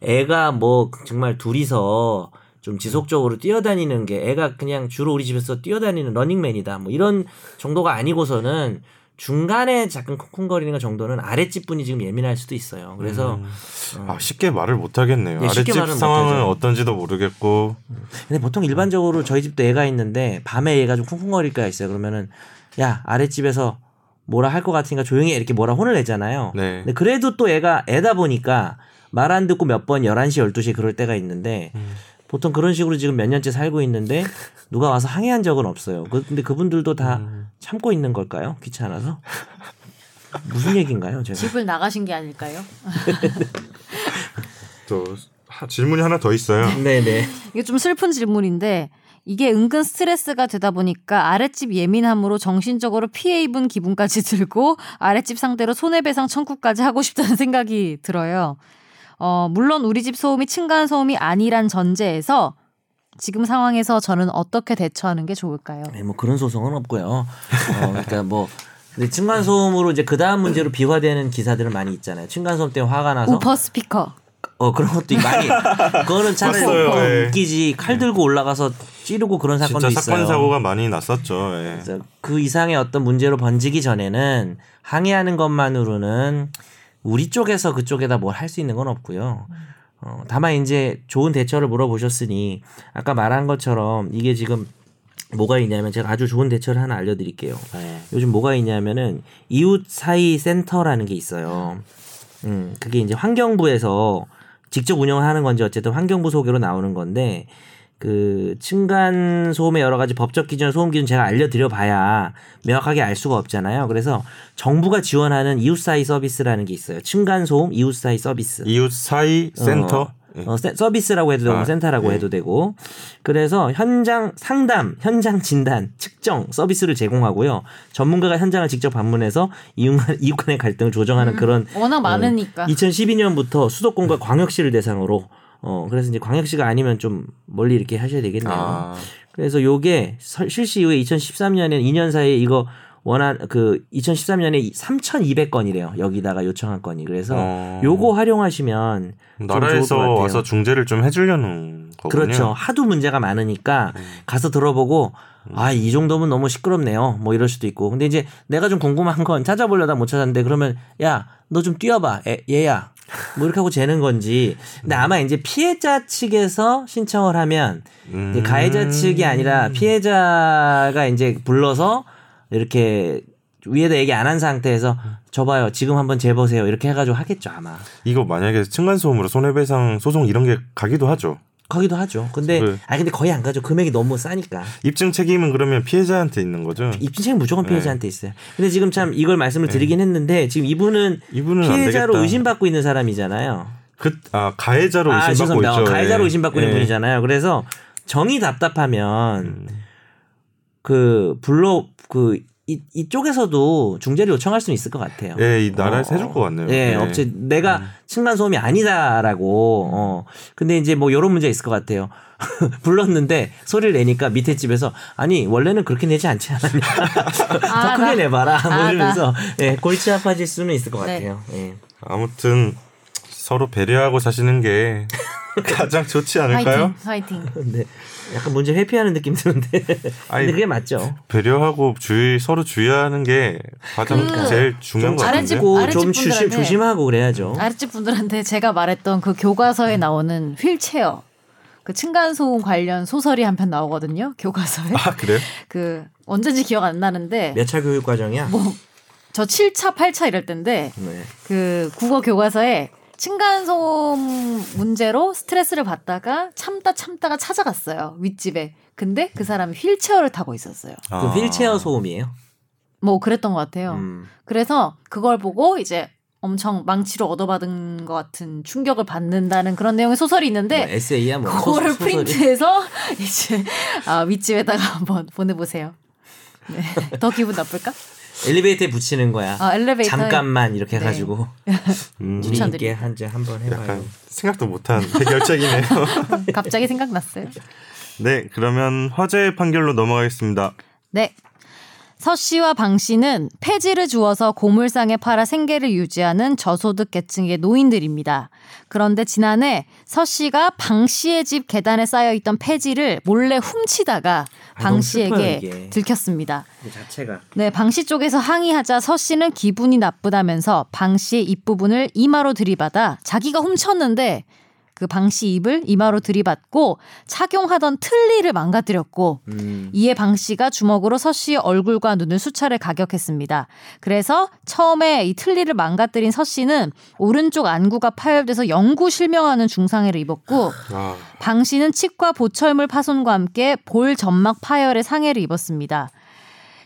Speaker 2: 애가 뭐 정말 둘이서 좀 지속적으로 뛰어다니는 게 애가 그냥 주로 우리 집에서 뛰어다니는 러닝맨이다 뭐 이런 정도가 아니고서는 중간에 잠깐 쿵쿵거리는 것 정도는 아랫집 분이 지금 예민할 수도 있어요. 그래서
Speaker 1: 아, 쉽게 말을 못 하겠네요.
Speaker 2: 네,
Speaker 1: 아랫집 상황은
Speaker 2: 못하죠.
Speaker 1: 어떤지도 모르겠고
Speaker 2: 근데 보통 일반적으로 저희 집도 애가 있는데 밤에 얘가 좀 쿵쿵거릴 때가 있어요. 그러면은 야 아랫집에서 뭐라 할 것 같으니까 조용히 해 이렇게 뭐라 혼을 내잖아요.
Speaker 1: 네.
Speaker 2: 근데 그래도 또 애가 애다 보니까 말 안 듣고 몇 번 11시 12시에 그럴 때가 있는데
Speaker 1: 음.
Speaker 2: 보통 그런 식으로 지금 몇 년째 살고 있는데 누가 와서 항의한 적은 없어요. 그- 근데 그분들도 다
Speaker 1: 음.
Speaker 2: 참고 있는 걸까요? 귀찮아서? 무슨 얘기인가요, 제가?
Speaker 3: 집을 나가신 게 아닐까요?
Speaker 1: 또 하- 질문이 하나 더 있어요.
Speaker 2: 네네.
Speaker 3: 이게 좀 슬픈 질문인데 이게 은근 스트레스가 되다 보니까 아랫집 예민함으로 정신적으로 피해 입은 기분까지 들고 아랫집 상대로 손해배상 청구까지 하고 싶다는 생각이 들어요. 어, 물론 우리 집 소음이 층간 소음이 아니란 전제에서 지금 상황에서 저는 어떻게 대처하는 게 좋을까요?
Speaker 2: 네, 뭐 그런 소송은 없고요. 어, 그러니까 뭐 근데 층간 소음으로 이제 그 다음 문제로 비화되는 기사들은 많이 있잖아요. 층간 소음 때문에 화가 나서
Speaker 3: 우퍼 스피커.
Speaker 2: 어 그런 것도 많이 그거는 차라리
Speaker 1: 봤어요,
Speaker 2: 어,
Speaker 1: 예.
Speaker 2: 웃기지 칼 들고 올라가서 찌르고 그런 사건도
Speaker 1: 진짜
Speaker 2: 있어요.
Speaker 1: 사건 사고가 많이 났었죠. 예.
Speaker 2: 그래서 그 이상의 어떤 문제로 번지기 전에는 항의하는 것만으로는 우리 쪽에서 그쪽에다 뭘 할 수 있는 건 없고요. 어, 다만 이제 좋은 대처를 물어보셨으니 아까 말한 것처럼 이게 지금 뭐가 있냐면 제가 아주 좋은 대처를 하나 알려드릴게요. 요즘 뭐가 있냐면은 이웃 사이 센터라는 게 있어요. 음, 그게 이제 환경부에서 직접 운영하는 건지 어쨌든 환경부 소개로 나오는 건데 그 층간 소음의 여러 가지 법적 기준, 소음 기준 제가 알려드려 봐야 명확하게 알 수가 없잖아요. 그래서 정부가 지원하는 이웃 사이 서비스라는 게 있어요. 층간 소음 이웃 사이 서비스.
Speaker 1: 이웃 사이 센터. 예.
Speaker 2: 어, 세- 서비스라고 해도 되고
Speaker 1: 아,
Speaker 2: 센터라고
Speaker 1: 예.
Speaker 2: 해도 되고 그래서 현장 상담, 현장 진단, 측정 서비스를 제공하고요. 전문가가 현장을 직접 방문해서 이웃, 간- 이웃 간의 갈등을 조정하는 그런
Speaker 3: 워낙 많으니까.
Speaker 2: 2012년부터 수도권과 광역시를 대상으로 어 그래서 이제 광역시가 아니면 좀 멀리 이렇게 하셔야 되겠네요.
Speaker 1: 아,
Speaker 2: 그래서 요게 설- 실시 이후에 2013년에 2년 사이에 이거 원한 그 2013년에 3,200건이래요. 여기다가 요청한 건이. 그래서
Speaker 1: 어.
Speaker 2: 요거 활용하시면
Speaker 1: 나라에서. 와서 중재를 좀 해주려는 거군요.
Speaker 2: 그렇죠. 하도 문제가 많으니까 가서 들어보고 아, 이 정도면 너무 시끄럽네요. 뭐 이럴 수도 있고. 근데 이제 내가 좀 궁금한 건 찾아보려다 못 찾았는데 그러면 야, 너 좀 뛰어봐. 애, 얘야. 뭐 이렇게 하고 재는 건지. 근데 아마 이제 피해자 측에서 신청을 하면
Speaker 1: 음.
Speaker 2: 가해자 측이 아니라 피해자가 이제 불러서 이렇게 위에다 얘기 안 한 상태에서 저봐요. 지금 한번 재보세요. 이렇게 해가지고 하겠죠 아마.
Speaker 1: 이거 만약에 층간소음으로 손해배상 소송 이런 게 가기도 하죠.
Speaker 2: 거기도 하죠. 근데
Speaker 1: 네.
Speaker 2: 아 근데 거의 안 가죠. 금액이 너무 싸니까.
Speaker 1: 입증 책임은 그러면 피해자한테 있는 거죠.
Speaker 2: 입증책은 무조건
Speaker 1: 네.
Speaker 2: 피해자한테 있어요. 근데 지금 참 이걸 말씀을 드리긴 했는데 지금 이분은
Speaker 1: 이분은 안
Speaker 2: 피해자로. 의심받고 있는 사람이잖아요.
Speaker 1: 그, 아, 가해자로
Speaker 2: 아,
Speaker 1: 의심받고. 있죠.
Speaker 2: 가해자로
Speaker 1: 예.
Speaker 2: 의심받고 있는
Speaker 1: 예.
Speaker 2: 분이잖아요. 그래서 정이 답답하면
Speaker 1: 음.
Speaker 2: 그 불러 그 이, 이쪽에서도 중재를 요청할 수는 있을 것 같아요.
Speaker 1: 예, 이 나라에서
Speaker 2: 어,
Speaker 1: 해줄 것 같네요.
Speaker 2: 예,
Speaker 1: 예.
Speaker 2: 업체 내가 층간 소음이 아니다라고. 어. 근데 이제 뭐 이런 문제 가 있을 것 같아요. 불렀는데 소리를 내니까 밑에 집에서 아니 원래는 그렇게 내지 않지 않았냐 더
Speaker 3: 아,
Speaker 2: 크게
Speaker 3: 나-
Speaker 2: 내봐라 뭐
Speaker 3: 아,
Speaker 2: 이러면서 예, 골치 아파질 수는 있을 것
Speaker 3: 네.
Speaker 2: 같아요. 예.
Speaker 1: 아무튼 서로 배려하고 사시는 게 가장 좋지 않을까요?
Speaker 3: 화이팅. 화이팅.
Speaker 2: 근데 약간 문제 회피하는 느낌 드는데
Speaker 1: 아니,
Speaker 2: 근데 그게 맞죠.
Speaker 1: 배려하고 주의 서로 주의하는 게 가장
Speaker 3: 그
Speaker 1: 제일 중요한 것 같은데.
Speaker 2: 좀 조심,
Speaker 3: 분들한테
Speaker 2: 조심하고 그래야죠.
Speaker 3: 아랫집 분들한테 제가 말했던 그 교과서에 나오는 휠체어 그 층간소음 관련 소설이 한 편 나오거든요. 교과서에.
Speaker 1: 아 그래요?
Speaker 3: 그 언제인지 기억 안 나는데
Speaker 2: 몇 차 교육 과정이야?
Speaker 3: 뭐 저 7차, 8차 이럴 때인데
Speaker 2: 네.
Speaker 3: 그 국어 교과서에 층간소음 문제로 스트레스를 받다가 참다 참다가 찾아갔어요. 윗집에. 근데 그 사람이 휠체어를 타고 있었어요.
Speaker 2: 그
Speaker 1: 아.
Speaker 2: 휠체어 소음이에요.
Speaker 3: 뭐 그랬던 것 같아요.
Speaker 2: 음.
Speaker 3: 그래서 그걸 보고 이제 엄청 망치로 얻어받은 것 같은 충격을 받는다는 그런 내용의 소설이
Speaker 2: 뭐
Speaker 3: 있는데
Speaker 2: 에세이야 뭐
Speaker 3: 그거를
Speaker 2: 소-.
Speaker 3: 프린트해서 이제 아, 윗집에다가 한번 보내보세요. 네. 더 기분 나쁠까?
Speaker 2: 엘리베이터에 붙이는 거야.
Speaker 3: 아, 엘리베이터에
Speaker 2: 잠깐만 이렇게
Speaker 3: 네.
Speaker 2: 해가지고
Speaker 1: 음.
Speaker 2: 있게 한잔 한번 해봐요.
Speaker 1: 약간 생각도 못한 해결책이네요.
Speaker 3: 갑자기 생각났어요.
Speaker 1: 네, 그러면 화재 판결로 넘어가겠습니다.
Speaker 3: 네. 서 씨와 방 씨는 폐지를 주어서 고물상에 팔아 생계를 유지하는 저소득 계층의 노인들입니다. 그런데 지난해 서 씨가 방 씨의 집 계단에 쌓여 있던 폐지를 몰래 훔치다가
Speaker 2: 아,
Speaker 3: 방
Speaker 2: 슬퍼요,
Speaker 3: 씨에게
Speaker 2: 이게.
Speaker 3: 들켰습니다.
Speaker 2: 그 자체가
Speaker 3: 네, 방 씨 쪽에서 항의하자 서 씨는 기분이 나쁘다면서 방 씨의 입부분을 이마로 들이받아 자기가 훔쳤는데 그 방씨 입을 이마로 들이받고 착용하던 틀니를 망가뜨렸고
Speaker 2: 음.
Speaker 3: 이에 방 씨가 주먹으로 서 씨의 얼굴과 눈을 수차례 가격했습니다. 그래서 처음에 이 틀니를 망가뜨린 서 씨는 오른쪽 안구가 파열돼서 영구 실명하는 중상해를 입었고
Speaker 1: 아,
Speaker 3: 방 씨는 치과 보철물 파손과 함께 볼 점막 파열의 상해를 입었습니다.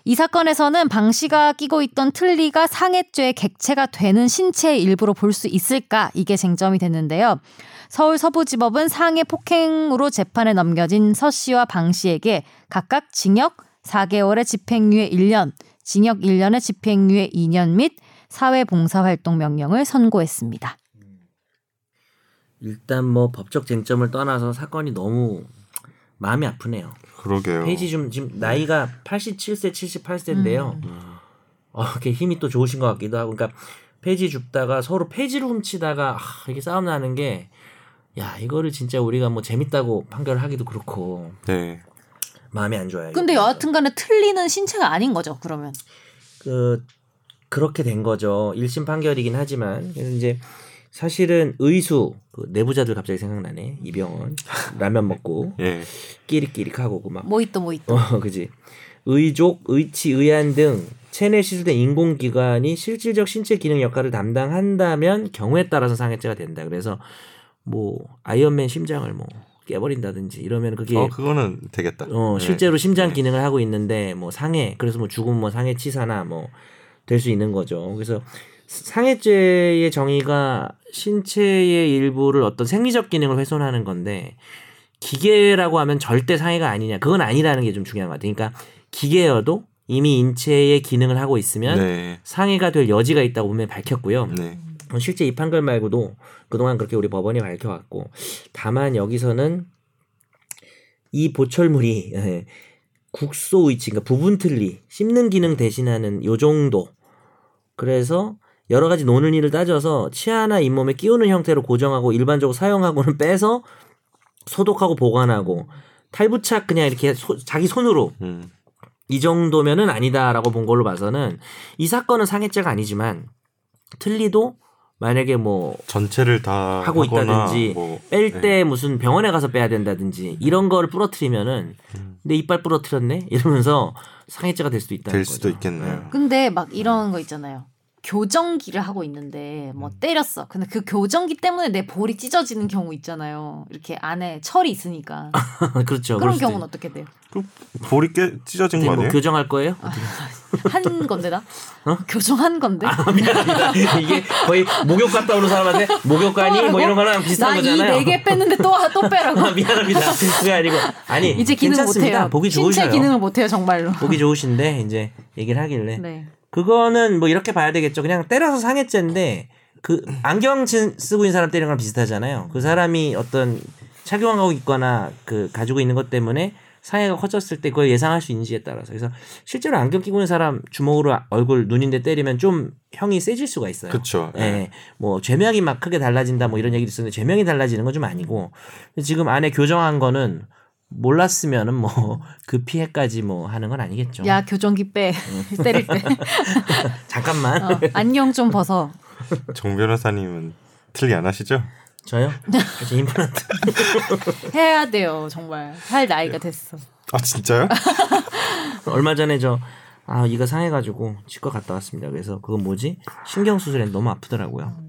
Speaker 3: 이 사건에서는 방 씨가 끼고 있던 틀니가 상해죄의 객체가 되는 신체의 일부로 볼 수 있을까 이게 쟁점이 됐는데요. 서울 서부지법은 상해 폭행으로 재판에 넘겨진 서 씨와 방 씨에게 각각 징역 4개월의 집행유예 1년, 징역 1년의 집행유예 2년 및 사회봉사활동 명령을 선고했습니다.
Speaker 2: 일단 뭐 법적 쟁점을 떠나서 사건이 너무 마음이 아프네요.
Speaker 1: 그러게요.
Speaker 2: 페이지 좀 지금 나이가 87세, 78세인데요.
Speaker 3: 음.
Speaker 2: 어, 이렇게 힘이 또 좋으신 것 같기도 하고, 그러니까 페이지 줍다가 서로 페이지를 훔치다가 아, 이렇게 싸움 나는 게, 야 이거를 진짜 우리가 뭐 재밌다고 판결하기도 그렇고
Speaker 1: 네.
Speaker 2: 마음이 안 좋아요.
Speaker 3: 근데. 여하튼간에 틀리는 신체가 아닌 거죠. 그러면
Speaker 2: 그 그렇게 된 거죠. 1심 판결이긴 하지만 그래서 이제 사실은 의수 그 내부자들 갑자기 생각나네. 이병헌 라면 먹고
Speaker 1: 예.
Speaker 2: 끼릭끼릭하고 그막
Speaker 3: 모히또 모히또.
Speaker 2: 어, 그지. 의족, 의치, 의안 등 체내 시술된 인공기관이 실질적 신체 기능 역할을 담당한다면 경우에 따라서 상해죄가 된다. 그래서 뭐 아이언맨 심장을 뭐 깨버린다든지 이러면 그게
Speaker 1: 어 그거는 되겠다.
Speaker 2: 어,
Speaker 1: 네.
Speaker 2: 실제로 심장 기능을 하고 있는데 뭐 상해 그래서 뭐 죽음 뭐 상해 치사나 뭐 될 수 있는 거죠. 그래서 상해죄의 정의가 신체의 일부를 어떤 생리적 기능을 훼손하는 건데 기계라고 하면 절대 상해가 아니냐 그건 아니라는 게 좀 중요한 것 같아요. 그러니까 기계여도 이미 인체의 기능을 하고 있으면
Speaker 1: 네.
Speaker 2: 상해가 될 여지가 있다고 분명히 밝혔고요.
Speaker 1: 네.
Speaker 2: 어, 실제 이 판결 말고도 그동안 그렇게 우리 법원이 밝혀왔고 다만 여기서는 이 보철물이 예, 국소 위치 그러니까 부분 틀리 씹는 기능 대신하는 요 정도 그래서 여러 가지 노는 일을 따져서 치아나 잇몸에 끼우는 형태로 고정하고 일반적으로 사용하고는 빼서 소독하고 보관하고 탈부착 그냥 이렇게 소- 자기 손으로
Speaker 1: 음.
Speaker 2: 이 정도면은 아니다라고 본 걸로 봐서는 이 사건은 상해죄가 아니지만 틀리도 만약에 뭐
Speaker 1: 전체를 다
Speaker 2: 하고
Speaker 1: 하거나
Speaker 2: 있다든지
Speaker 1: 뭐,
Speaker 2: 뺄때
Speaker 1: 네.
Speaker 2: 무슨 병원에 가서 빼야 된다든지 이런 거를 부러뜨리면은 내 이빨 부러뜨렸네 이러면서 상해죄가 될 수도 있다는
Speaker 1: 될
Speaker 2: 거죠.
Speaker 1: 수도 있겠네요.
Speaker 3: 근데 막 이런 거 있잖아요. 교정기를 하고 있는데 뭐 때렸어. 근데 그 교정기 때문에 내 볼이 찢어지는 경우 있잖아요. 이렇게 안에 철이 있으니까.
Speaker 2: 그렇죠.
Speaker 3: 그런 경우는
Speaker 2: 있-
Speaker 3: 어떻게 돼요?
Speaker 1: 그 볼이 깨 찢어진
Speaker 2: 어떻게 거뭐
Speaker 1: 아니에요?
Speaker 2: 교정할 거예요?
Speaker 3: 한 건데 나?
Speaker 2: 어?
Speaker 3: 교정한 건데?
Speaker 2: 아, 미안합니다. 이게 거의 목욕 갔다 오는 사람한테 목욕가니 뭐 이런 거랑 비슷한 거잖아요.
Speaker 3: 나이네개 뺐는데 또또 빼라고.
Speaker 2: 아, 미안합니다. 그게 아니고 아니
Speaker 3: 이제 기능
Speaker 2: 괜찮습니다.
Speaker 3: 못해요.
Speaker 2: 보기
Speaker 3: 신체
Speaker 2: 좋으셔요.
Speaker 3: 기능을 못 해요 정말로.
Speaker 2: 보기 좋으신데 이제 얘기를 하길래
Speaker 3: 네.
Speaker 2: 그거는 뭐 이렇게 봐야 되겠죠. 그냥 때려서 상해죄인데 그 안경 진- 쓰고 있는 사람 때리는 거랑 비슷하잖아요. 그 사람이 어떤 착용하고 있거나 그 가지고 있는 것 때문에 상해가 커졌을 때 그걸 예상할 수 있는지에 따라서 그래서 실제로 안경 끼고 있는 사람 주먹으로 얼굴 눈인데 때리면 좀 형이 세질 수가 있어요.
Speaker 1: 그쵸.
Speaker 2: 예. 뭐 죄명이 막 크게 달라진다 뭐 이런 얘기도 있었는데 죄명이 달라지는 건 좀 아니고 지금 안에 교정한 거는 몰랐으면은 뭐 그 피해까지 뭐 하는 건 아니겠죠.
Speaker 3: 야 교정기 빼 때릴 때.
Speaker 2: 잠깐만.
Speaker 3: 어, 안경 좀 벗어.
Speaker 1: 정 변호사님은 틀리 안 하시죠?
Speaker 2: 저요? 저 임플란트.
Speaker 3: 해야 돼요 정말. 할 나이가 됐어.
Speaker 1: 아 진짜요?
Speaker 2: 얼마 전에 저 아, 이가 상해가지고 치과 갔다 왔습니다. 그래서 그건 뭐지? 신경 수술에 너무 아프더라고요.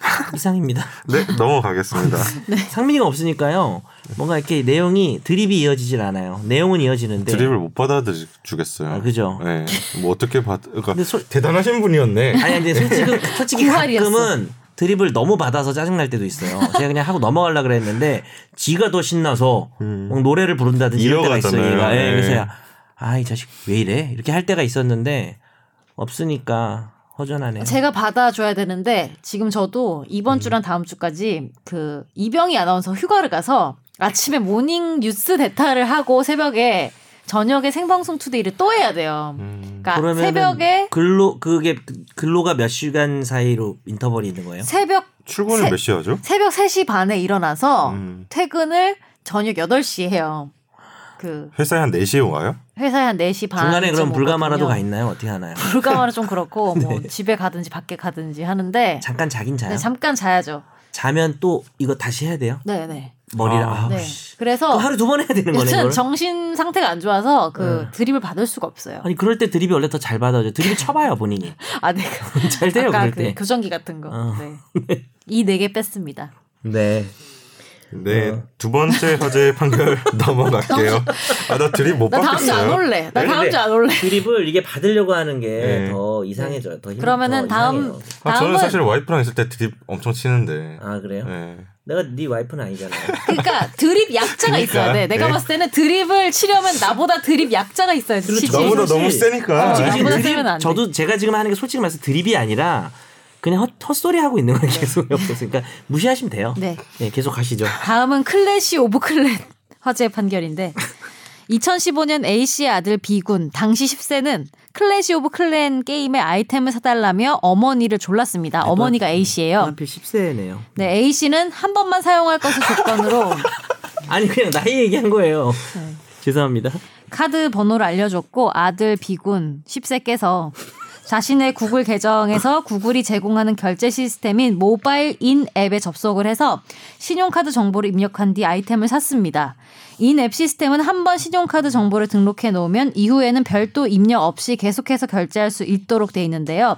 Speaker 2: 이상입니다.
Speaker 1: 네 넘어가겠습니다.
Speaker 2: 상민이가 없으니까요. 뭔가 이렇게 내용이 드립이 이어지질 않아요. 내용은 이어지는데.
Speaker 1: 드립을 못 받아주겠어요.
Speaker 2: 아, 그죠.
Speaker 1: 네. 뭐 어떻게 받? 그러니까
Speaker 2: 근데 솔-
Speaker 1: 대단하신 분이었네.
Speaker 2: 아니 근데 솔직히 솔직히
Speaker 3: 구할이었어.
Speaker 2: 가끔은 드립을 너무 받아서 짜증 날 때도 있어요. 제가 그냥 하고 넘어가려 그랬는데 지가 더 신나서 막 노래를 부른다든지 이럴 때가 있어요. 얘가. 예,
Speaker 1: 네.
Speaker 2: 그래서 아이 자식 왜 이래 이렇게 할 때가 있었는데 없으니까 허전하네요.
Speaker 3: 제가 받아줘야 되는데 지금 저도 이번
Speaker 2: 음.
Speaker 3: 주랑 다음 주까지 그 이병희 아나운서 휴가를 가서 아침에 모닝 뉴스 대타를 하고 새벽에 저녁에 생방송 투데이를 또 해야 돼요.
Speaker 1: 음,
Speaker 3: 그러니까 새벽에
Speaker 2: 근로 그게 근로가 몇 시간 사이로 인터벌이 있는 거예요?
Speaker 3: 새벽
Speaker 1: 출근을
Speaker 3: 세-
Speaker 1: 몇 시에 하죠?
Speaker 3: 새벽 3시 반에 일어나서
Speaker 1: 음.
Speaker 3: 퇴근을 저녁 8시에 해요. 그
Speaker 1: 회사에 한 4시에 와요?
Speaker 3: 회사에 한 4시 반.
Speaker 2: 중간에 그럼 불가마라도 가 있나요? 어떻게 하나요?
Speaker 3: 불가마는 좀 그렇고 뭐 집에 가든지 밖에 가든지 하는데
Speaker 2: 잠깐 자긴 자요.
Speaker 3: 네, 잠깐 자야죠.
Speaker 2: 자면 또 이거 다시 해야 돼요?
Speaker 3: 네, 네.
Speaker 2: 머리를
Speaker 1: 아,
Speaker 2: 아,
Speaker 3: 네.
Speaker 2: 씨.
Speaker 3: 그래서
Speaker 2: 그 하루 두 번 해야 되는 거네. 이걸?
Speaker 3: 정신 상태가 안 좋아서 그
Speaker 2: 네.
Speaker 3: 드립을 받을 수가 없어요.
Speaker 2: 아니 그럴 때 드립이 원래 더 잘 받아줘. 드립 쳐봐요 본인이.
Speaker 3: 아, 내가
Speaker 2: 잘 돼요 그럴
Speaker 3: 그
Speaker 2: 때.
Speaker 3: 교정기 같은 거.
Speaker 2: 어.
Speaker 3: 네. 이 네 개 뺐습니다.
Speaker 2: 네.
Speaker 1: 네.
Speaker 2: 어.
Speaker 1: 두 번째 화제 판결 넘어갈게요. 아, 나 드립
Speaker 3: 못나 다음 주안
Speaker 1: 받겠어요.
Speaker 3: 올래. 나
Speaker 2: 네,
Speaker 3: 다음 주 안 올래.
Speaker 2: 드립을 이게 받으려고 하는 게
Speaker 1: 네.
Speaker 2: 더 이상해져요. 더 힘,
Speaker 3: 그러면은
Speaker 2: 더
Speaker 3: 다음
Speaker 2: 이상해요.
Speaker 1: 아, 저는 사실 와이프랑 있을 때 드립 엄청 치는데.
Speaker 2: 아 그래요?
Speaker 1: 네.
Speaker 2: 내가 네 와이프는 아니잖아요.
Speaker 3: 그러니까 드립 약자가
Speaker 1: 그러니까,
Speaker 3: 있어야 돼. 내가
Speaker 1: 네.
Speaker 3: 봤을 때는 드립을 치려면 나보다 드립 약자가 있어야지.
Speaker 2: 그렇죠.
Speaker 3: 치지.
Speaker 1: 너무나
Speaker 2: 사실-
Speaker 1: 너무 세니까.
Speaker 3: 솔직히
Speaker 1: 네.
Speaker 3: 지금-
Speaker 2: 드립,
Speaker 3: 세면 안 돼.
Speaker 2: 저도 제가 지금 하는 게 솔직히 말해서 드립이 아니라 그냥 헛, 헛소리 하고 있는 거예요. 계속 옆에서. 그러니까 무시하시면 돼요.
Speaker 3: 네.
Speaker 2: 네, 계속 가시죠.
Speaker 3: 다음은 Clash of Clans 화제의 판결인데 2015년 A씨의 아들 B군 당시 10세는 Clash of Clans 게임의 아이템을 사달라며 어머니를 졸랐습니다. 어머니가 A씨예요.
Speaker 2: 하필 10세네요.
Speaker 3: 네, A씨는 한 번만 사용할 것을 조건으로
Speaker 2: 아니 그냥 나이 얘기한 거예요.
Speaker 3: 네.
Speaker 2: 죄송합니다.
Speaker 3: 카드 번호를 알려줬고 아들 B군 10세께서 자신의 구글 계정에서 구글이 제공하는 결제 시스템인 모바일 in-app에 접속을 해서 신용카드 정보를 입력한 뒤 아이템을 샀습니다. in-app 시스템은 한 번 신용카드 정보를 등록해 놓으면 이후에는 별도 입력 없이 계속해서 결제할 수 있도록 돼 있는데요.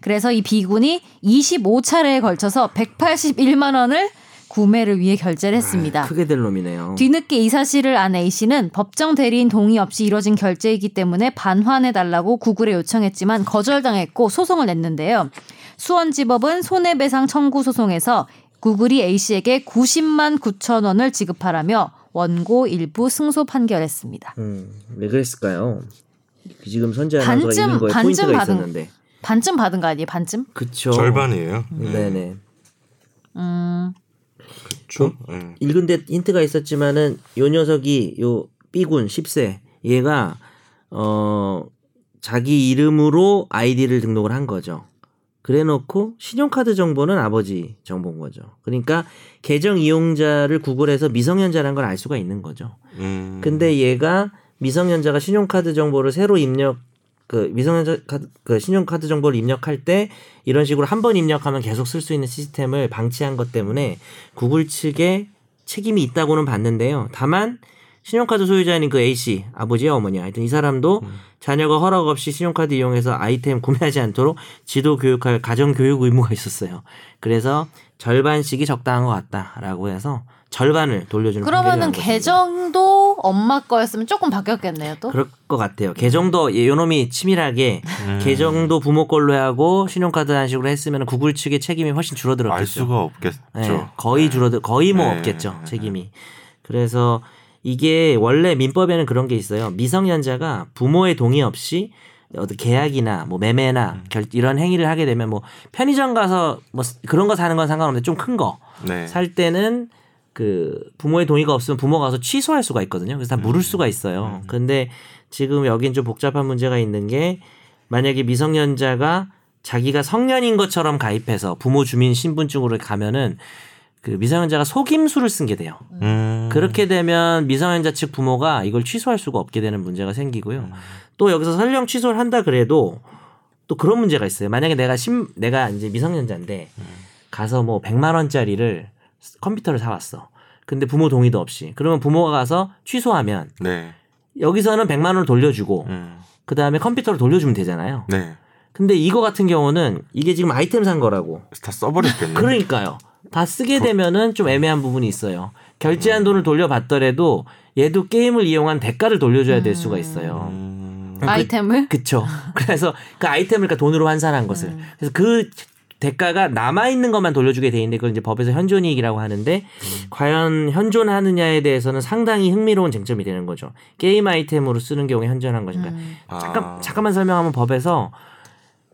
Speaker 3: 그래서 이 B군이 25차례에 걸쳐서 181만 원을 구매를 위해 결제를 했습니다.
Speaker 2: 크게 될 놈이네요.
Speaker 3: 뒤늦게 이 사실을 안 A 씨는 법정 대리인 동의 없이 이뤄진 결제이기 때문에 반환해 달라고 구글에 요청했지만 거절당했고 소송을 냈는데요. 수원지법은 손해배상 청구 소송에서 구글이 A 씨에게 90만 9천 원을 지급하라며 원고 일부 승소 판결했습니다.
Speaker 2: 음, 왜 그랬을까요? 지금 선재 아나운서가
Speaker 3: 반쯤-
Speaker 2: 읽은 거에
Speaker 3: 반쯤
Speaker 2: 포인트가
Speaker 3: 받은-
Speaker 2: 있었는데.
Speaker 3: 반쯤 받은 거 아니에요? 반쯤?
Speaker 2: 그쵸.
Speaker 1: 절반이에요.
Speaker 2: 네네.
Speaker 3: 음,
Speaker 1: 그렇죠. 네.
Speaker 2: 읽은 데 힌트가 있었지만은 요 녀석이 요 B군 10세 얘가 어 자기 이름으로 아이디를 등록을 한 거죠. 그래 놓고 신용카드 정보는 아버지 정보인 거죠. 그러니까 계정 이용자를 구글에서 미성년자라는 걸 알 수가 있는 거죠.
Speaker 1: 음.
Speaker 2: 근데 얘가 미성년자가 신용카드 정보를 새로 입력 그 미성년자 카드 그 신용카드 정보를 입력할 때 이런 식으로 한 번 입력하면 계속 쓸 수 있는 시스템을 방치한 것 때문에 구글 측에 책임이 있다고는 봤는데요. 다만 신용카드 소유자인 그 A 씨 아버지와 어머니 하여튼 이 사람도 자녀가 허락 없이 신용카드 이용해서 아이템 구매하지 않도록 지도 교육할 가정 교육 의무가 있었어요. 그래서 절반씩이 적당한 것 같다라고 해서 절반을 돌려주는
Speaker 3: 그러면은. 계정도 엄마 거였으면 조금 바뀌었겠네요, 또.
Speaker 2: 그럴 것 같아요. 계정도 예, 요놈이 치밀하게
Speaker 1: 음.
Speaker 2: 계정도 부모 걸로 하고 신용카드 한식으로 했으면 구글 측의 책임이 훨씬 줄어들었겠죠.
Speaker 1: 알 수가 없겠죠.
Speaker 2: 네, 거의 줄어들 거의 뭐
Speaker 1: 네.
Speaker 2: 없겠죠 책임이. 그래서 이게 원래 민법에는 그런 게 있어요. 미성년자가 부모의 동의 없이 어떤 계약이나 뭐 매매나 결, 이런 행위를 하게 되면 뭐 편의점 가서 뭐 그런 거 사는 건 상관없는데 좀 큰 거살
Speaker 1: 네.
Speaker 2: 때는 그 부모의 동의가 없으면 부모가 가서 취소할 수가 있거든요. 그래서 다 물을 수가 있어요. 근데 지금 여긴 좀 복잡한 문제가 있는 게 만약에 미성년자가 자기가 성년인 것처럼 가입해서 부모 주민 신분증으로 가면은 그 미성년자가 속임수를 쓴 게 돼요.
Speaker 1: 음.
Speaker 2: 그렇게 되면 미성년자 측 부모가 이걸 취소할 수가 없게 되는 문제가 생기고요. 또 여기서 설령 취소를 한다 그래도 또 그런 문제가 있어요. 만약에 내가 심 내가 이제 미성년자인데 가서 뭐 100만 원짜리를 컴퓨터를 사 왔어. 근데 부모 동의도 없이. 그러면 부모가 가서 취소하면
Speaker 1: 네.
Speaker 2: 여기서는 100만 원을 돌려주고
Speaker 1: 음.
Speaker 2: 그 다음에 컴퓨터를 돌려주면 되잖아요.
Speaker 1: 네.
Speaker 2: 근데 이거 같은 경우는 이게 지금 아이템 산 거라고.
Speaker 1: 다 써버렸겠네.
Speaker 2: 그러니까요. 다 쓰게 되면은 좀 애매한 부분이 있어요. 결제한 돈을 돌려받더라도 얘도 게임을 이용한 대가를 돌려줘야 될 수가 있어요.
Speaker 1: 음.
Speaker 3: 아이템을?
Speaker 2: 그쵸. 그래서 그 아이템을 그러니까 돈으로 환산한 것을. 그래서 그 대가가 남아 있는 것만 돌려주게 돼 있는데 그걸 이제 법에서 현존이익이라고 하는데 과연 현존하느냐에 대해서는 상당히 흥미로운 쟁점이 되는 거죠. 게임 아이템으로 쓰는 경우에 현존한 것인가. 잠깐,
Speaker 1: 아.
Speaker 2: 잠깐만 설명하면 법에서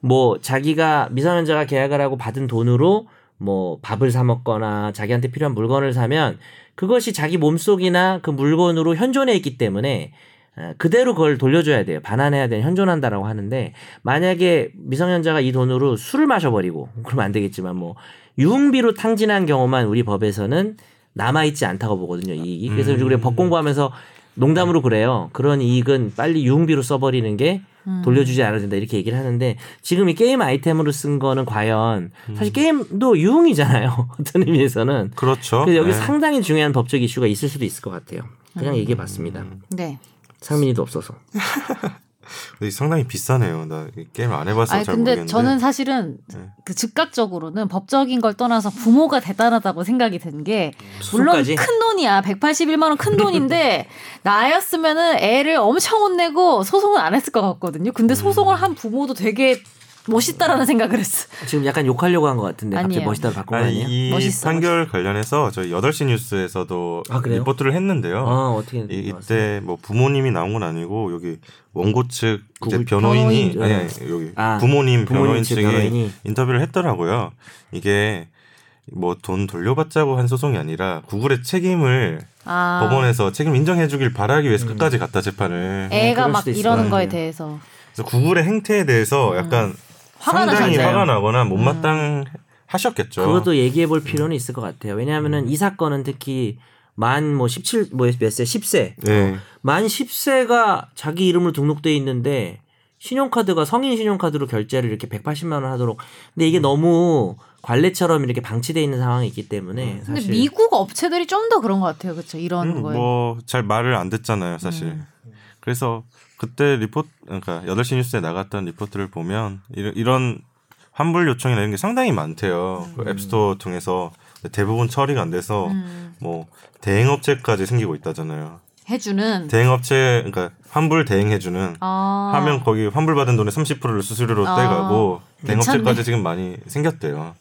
Speaker 2: 뭐 자기가 미성년자가 계약을 하고 받은 돈으로 뭐 밥을 사 먹거나 자기한테 필요한 물건을 사면 그것이 자기 몸속이나 그 물건으로 현존해 있기 때문에 어, 그대로 그걸 돌려줘야 돼요. 반환해야 되는 현존한다라고 하는데 만약에 미성년자가 이 돈으로 술을 마셔버리고 그러면 안 되겠지만 뭐 유흥비로 탕진한 경우만 우리 법에서는 남아있지 않다고 보거든요. 이익이. 그래서
Speaker 1: 음.
Speaker 2: 우리가 법 공부하면서 농담으로 그래요. 그런 이익은 빨리 유흥비로 써버리는 게 돌려주지 않아야 된다 이렇게 얘기를 하는데 지금 이 게임 아이템으로 쓴 거는 과연 사실 게임도 유흥이잖아요. 어떤 의미에서는.
Speaker 1: 그렇죠.
Speaker 2: 그래서 여기
Speaker 1: 네.
Speaker 2: 상당히 중요한 법적 이슈가 있을 수도 있을 것 같아요. 그냥 얘기해 봤습니다.
Speaker 3: 네.
Speaker 2: 상민이도 없어서.
Speaker 1: 상당히 비싸네요. 나이 게임 안 해봐서
Speaker 3: 아니
Speaker 1: 잘
Speaker 3: 근데
Speaker 1: 모르겠는데.
Speaker 3: 저는 사실은
Speaker 1: 네.
Speaker 3: 그 즉각적으로는 법적인 걸 떠나서 부모가 대단하다고 생각이 든 게 물론
Speaker 2: 수까지?
Speaker 3: 큰 돈이야 181만 원 큰 돈인데 나였으면은 애를 엄청 혼내고 소송은 안 했을 것 같거든요. 근데 소송을 한 부모도 되게 멋있다라는 생각을 했어.
Speaker 2: 지금 약간 욕하려고 한 것 같은데 갑자기
Speaker 3: 아니에요.
Speaker 2: 멋있다고 바꾼 거
Speaker 1: 아니,
Speaker 2: 아니에요?
Speaker 1: 이
Speaker 3: 멋있어,
Speaker 1: 판결 관련해서 저희 8시 뉴스에서도
Speaker 2: 아?
Speaker 1: 리포트를 했는데요.
Speaker 2: 아 어떻게
Speaker 1: 이? 이때 뭐 부모님이 나온 건 아니고 여기 원고 측 이제
Speaker 2: 구글
Speaker 1: 변호인이
Speaker 2: 변호인.
Speaker 1: 아니, 아니 여기
Speaker 2: 아,
Speaker 1: 부모님
Speaker 2: 부모님
Speaker 1: 변호인
Speaker 2: 측
Speaker 1: 측이
Speaker 2: 변호인이.
Speaker 1: 인터뷰를 했더라고요. 이게 뭐 돈 돌려받자고 한 소송이 아니라 구글의 책임을
Speaker 3: 아,
Speaker 1: 법원에서 책임 인정해주길 바라기 위해서 끝까지 갔다 재판을.
Speaker 3: 애가
Speaker 2: 그럴
Speaker 3: 막. 이러는 거에
Speaker 1: 네.
Speaker 3: 대해서
Speaker 1: 그래서 구글의 행태에 대해서 약간
Speaker 3: 화가
Speaker 1: 상당히
Speaker 3: 나셨나요?
Speaker 1: 화가 나거나 못마땅 하셨겠죠.
Speaker 2: 그것도 얘기해 볼 필요는 있을 것 같아요. 왜냐하면은 이 사건은 특히 만 뭐 17, 뭐몇 세? 10세.
Speaker 1: 네.
Speaker 2: 만 10세가 자기 이름으로 등록돼 있는데 신용카드가 성인 신용카드로 결제를 이렇게 180만 원 하도록. 근데 이게 너무 관례처럼 이렇게 방치돼 있는 상황이 있기 때문에
Speaker 3: 근데
Speaker 2: 사실
Speaker 3: 미국 업체들이 좀 더 그런 것 같아요. 그렇죠. 이런
Speaker 1: 음,
Speaker 3: 거에.
Speaker 1: 뭐잘 말을 안 듣잖아요, 사실.
Speaker 3: 음.
Speaker 1: 그래서 그때 리포트 그러니까 8시 뉴스에 나갔던 리포트를 보면 이런, 이런 환불 요청이나 이런 게 상당히 많대요. 그 App Store 통해서. 대부분 처리가 안 돼서
Speaker 3: 음,
Speaker 1: 뭐 대행 업체까지 생기고 있다잖아요.
Speaker 3: 해주는?
Speaker 1: 대행 업체 그러니까 환불 대행해주는.
Speaker 3: 아,
Speaker 1: 하면 거기 환불 받은 돈의 30%를 수수료로
Speaker 3: 아,
Speaker 1: 떼가고 대행 업체까지
Speaker 3: 괜찮네.
Speaker 1: 지금 많이 생겼대요.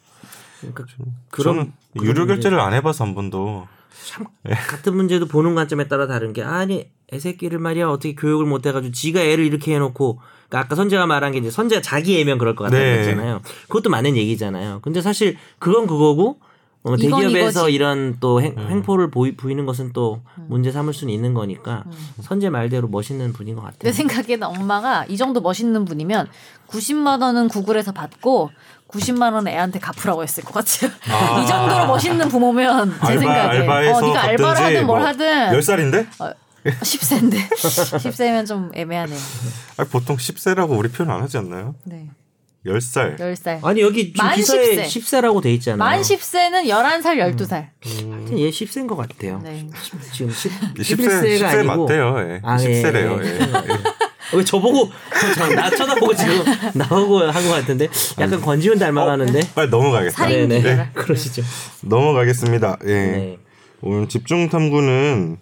Speaker 2: 그러니까
Speaker 1: 그런
Speaker 2: 그런
Speaker 1: 유료 결제를 안 해봐서 한 번도.
Speaker 2: 참 같은 문제도 보는 관점에 따라 다른 게 아니 애새끼를 말이야 어떻게 교육을 못 해가지고 지가 애를 이렇게 해놓고 그러니까 아까 선재가 말한 게 이제 선재가 자기 애면 그럴 것 같다는
Speaker 1: 네.
Speaker 2: 거잖아요. 그것도 맞는 얘기잖아요. 근데 사실 그건 그거고 어, 대기업에서. 이런 또 행,
Speaker 1: 음.
Speaker 2: 횡포를 보이, 부이는 것은 또 문제 삼을 수는 있는 거니까 선재 말대로 멋있는 분인 것 같아요.
Speaker 3: 내 생각에는 엄마가 이 정도 멋있는 분이면 90만 원은 구글에서 받고 90만 원은 애한테 갚으라고 했을 것 같아요.
Speaker 1: 아.
Speaker 3: 이 정도로 멋있는 부모면 제
Speaker 1: 알바
Speaker 3: 생각에
Speaker 1: 알바해서
Speaker 3: 어, 네가 알바를 하든 뭘
Speaker 1: 뭐
Speaker 3: 하든
Speaker 1: 10살인데?
Speaker 3: 10세인데 10세면 좀 애매하네요.
Speaker 1: 아니, 보통 10세라고 우리 표현 안 하지 않나요?
Speaker 3: 네.
Speaker 1: 10살.
Speaker 3: 10살.
Speaker 2: 아니 여기 지금
Speaker 3: 만
Speaker 2: 기사에
Speaker 3: 10세.
Speaker 2: 10세라고 돼 있잖아요.
Speaker 3: 만 10세는 11살, 12살.
Speaker 2: 하여튼 얘 10세인 것 같아요.
Speaker 3: 네.
Speaker 2: 지금 10,
Speaker 1: 10세,
Speaker 2: 11세가
Speaker 1: 10세
Speaker 2: 아니고
Speaker 1: 맞대요. 예.
Speaker 2: 아, 예,
Speaker 1: 10세래요.
Speaker 2: 예.
Speaker 1: 예.
Speaker 2: 왜 저보고 저, 나 쳐다보고 지금 나오고 한 것 같은데 약간 권지훈 닮아가는데
Speaker 1: 빨리 넘어가겠다.
Speaker 3: 살인
Speaker 2: 네네
Speaker 3: 기계가.
Speaker 2: 그러시죠.
Speaker 1: 넘어가겠습니다. 예.
Speaker 2: 네.
Speaker 1: 오늘 집중 탐구는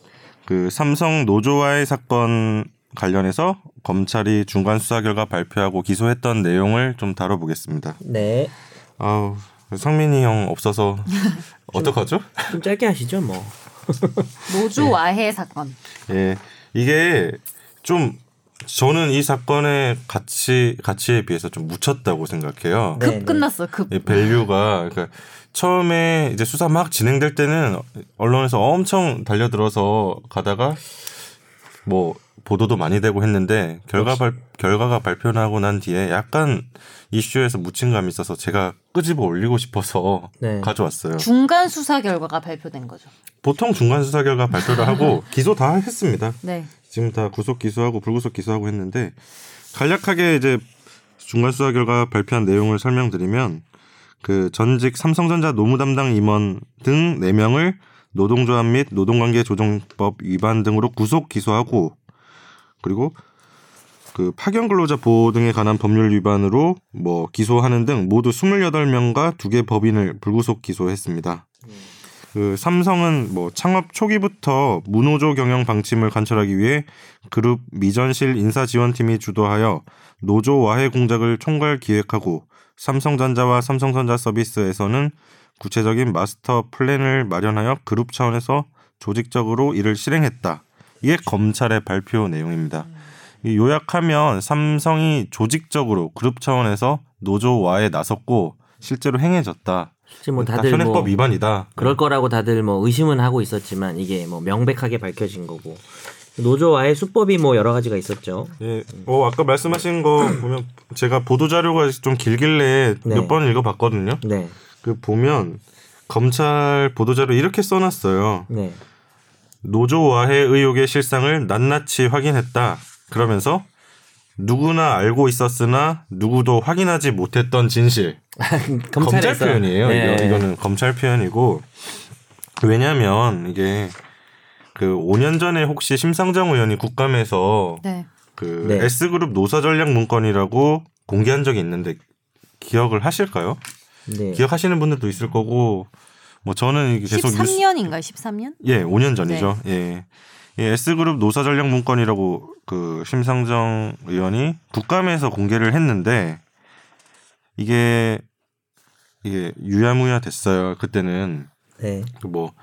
Speaker 1: 그 삼성 노조와의 사건 관련해서 검찰이 중간 수사 결과 발표하고 기소했던 내용을 좀 다뤄보겠습니다.
Speaker 2: 네.
Speaker 1: 아우 성민이 형 없어서 어떡하죠?
Speaker 2: 좀 짧게 하시죠 뭐.
Speaker 3: 노조 와해 사건.
Speaker 1: 예, 이게 좀 저는 이 사건의 가치 가치에 비해서 좀 묻혔다고 생각해요.
Speaker 2: 네,
Speaker 3: 급
Speaker 2: 네.
Speaker 3: 끝났어. 급.
Speaker 1: 이 value가 그러니까 처음에 이제 수사 막 진행될 때는 언론에서 엄청 달려들어서 가다가 뭐 보도도 많이 되고 했는데 결과 발 결과가 발표나고 난 뒤에 약간 이슈에서 묻힌 감이 있어서 제가 끄집어 올리고 싶어서
Speaker 2: 네.
Speaker 1: 가져왔어요.
Speaker 3: 중간 수사 결과가 발표된 거죠.
Speaker 1: 보통 중간 수사 결과 발표를 하고 기소 다 했습니다.
Speaker 3: 네.
Speaker 1: 지금 다 구속 기소하고 불구속 기소하고 했는데 간략하게 이제 중간 수사 결과 발표한 내용을 설명드리면 그 전직 삼성전자 노무 담당 임원 등 4명을 노동조합 및 노동관계 조정법 위반 등으로 구속 기소하고 그리고 그 파견 근로자 보호 등에 관한 법률 위반으로 뭐 기소하는 등 모두 28명과 두 개 법인을 불구속 기소했습니다. 그 삼성은 뭐 창업 초기부터 무노조 경영 방침을 관철하기 위해 그룹 미전실 인사 지원팀이 주도하여 노조 와해 공작을 총괄 기획하고 삼성전자와 삼성전자 서비스에서는 구체적인 마스터 플랜을 마련하여 그룹 차원에서 조직적으로 이를 실행했다. 이게 검찰의 발표 내용입니다. 이 요약하면 삼성이 조직적으로 그룹 차원에서 노조와에 나섰고 실제로 행해졌다.
Speaker 2: 지금
Speaker 1: 뭐다
Speaker 2: 다들
Speaker 1: 현행법
Speaker 2: 뭐
Speaker 1: 위반이다.
Speaker 2: 그럴 거라고 다들 뭐 의심은 하고 있었지만 이게 뭐 명백하게 밝혀진 거고 노조와의 수법이 뭐 여러 가지가 있었죠.
Speaker 1: 예, 어 아까 말씀하신 거 보면 제가 보도 자료가 좀 길길래
Speaker 2: 네.
Speaker 1: 몇번 읽어 봤거든요.
Speaker 2: 네,
Speaker 1: 그 보면 검찰 보도 자료 이렇게 써 놨어요.
Speaker 2: 네,
Speaker 1: 노조 와해 의혹의 실상을 낱낱이 확인했다. 그러면서 누구나 알고 있었으나 누구도 확인하지 못했던 진실. 검찰 표현이에요.
Speaker 2: 네.
Speaker 1: 이거, 이거는 검찰 표현이고 왜냐하면 이게 그 5년 전에 혹시 심상정 의원이 국감에서
Speaker 3: 네.
Speaker 1: 그
Speaker 2: 네.
Speaker 1: S그룹 노사 전략 문건이라고 공개한 적이 있는데 기억을 하실까요?
Speaker 2: 네.
Speaker 1: 기억하시는 분들도 있을 거고 뭐 저는 계속 뉴스
Speaker 3: 13년인가요? 13년?
Speaker 1: 예, 5년 전이죠.
Speaker 3: 네.
Speaker 1: 예. 예, S그룹 노사 전략 문건이라고 그 심상정 의원이 국감에서 공개를 했는데 이게 이게 유야무야 됐어요. 그때는
Speaker 2: 네.
Speaker 1: 그 뭐,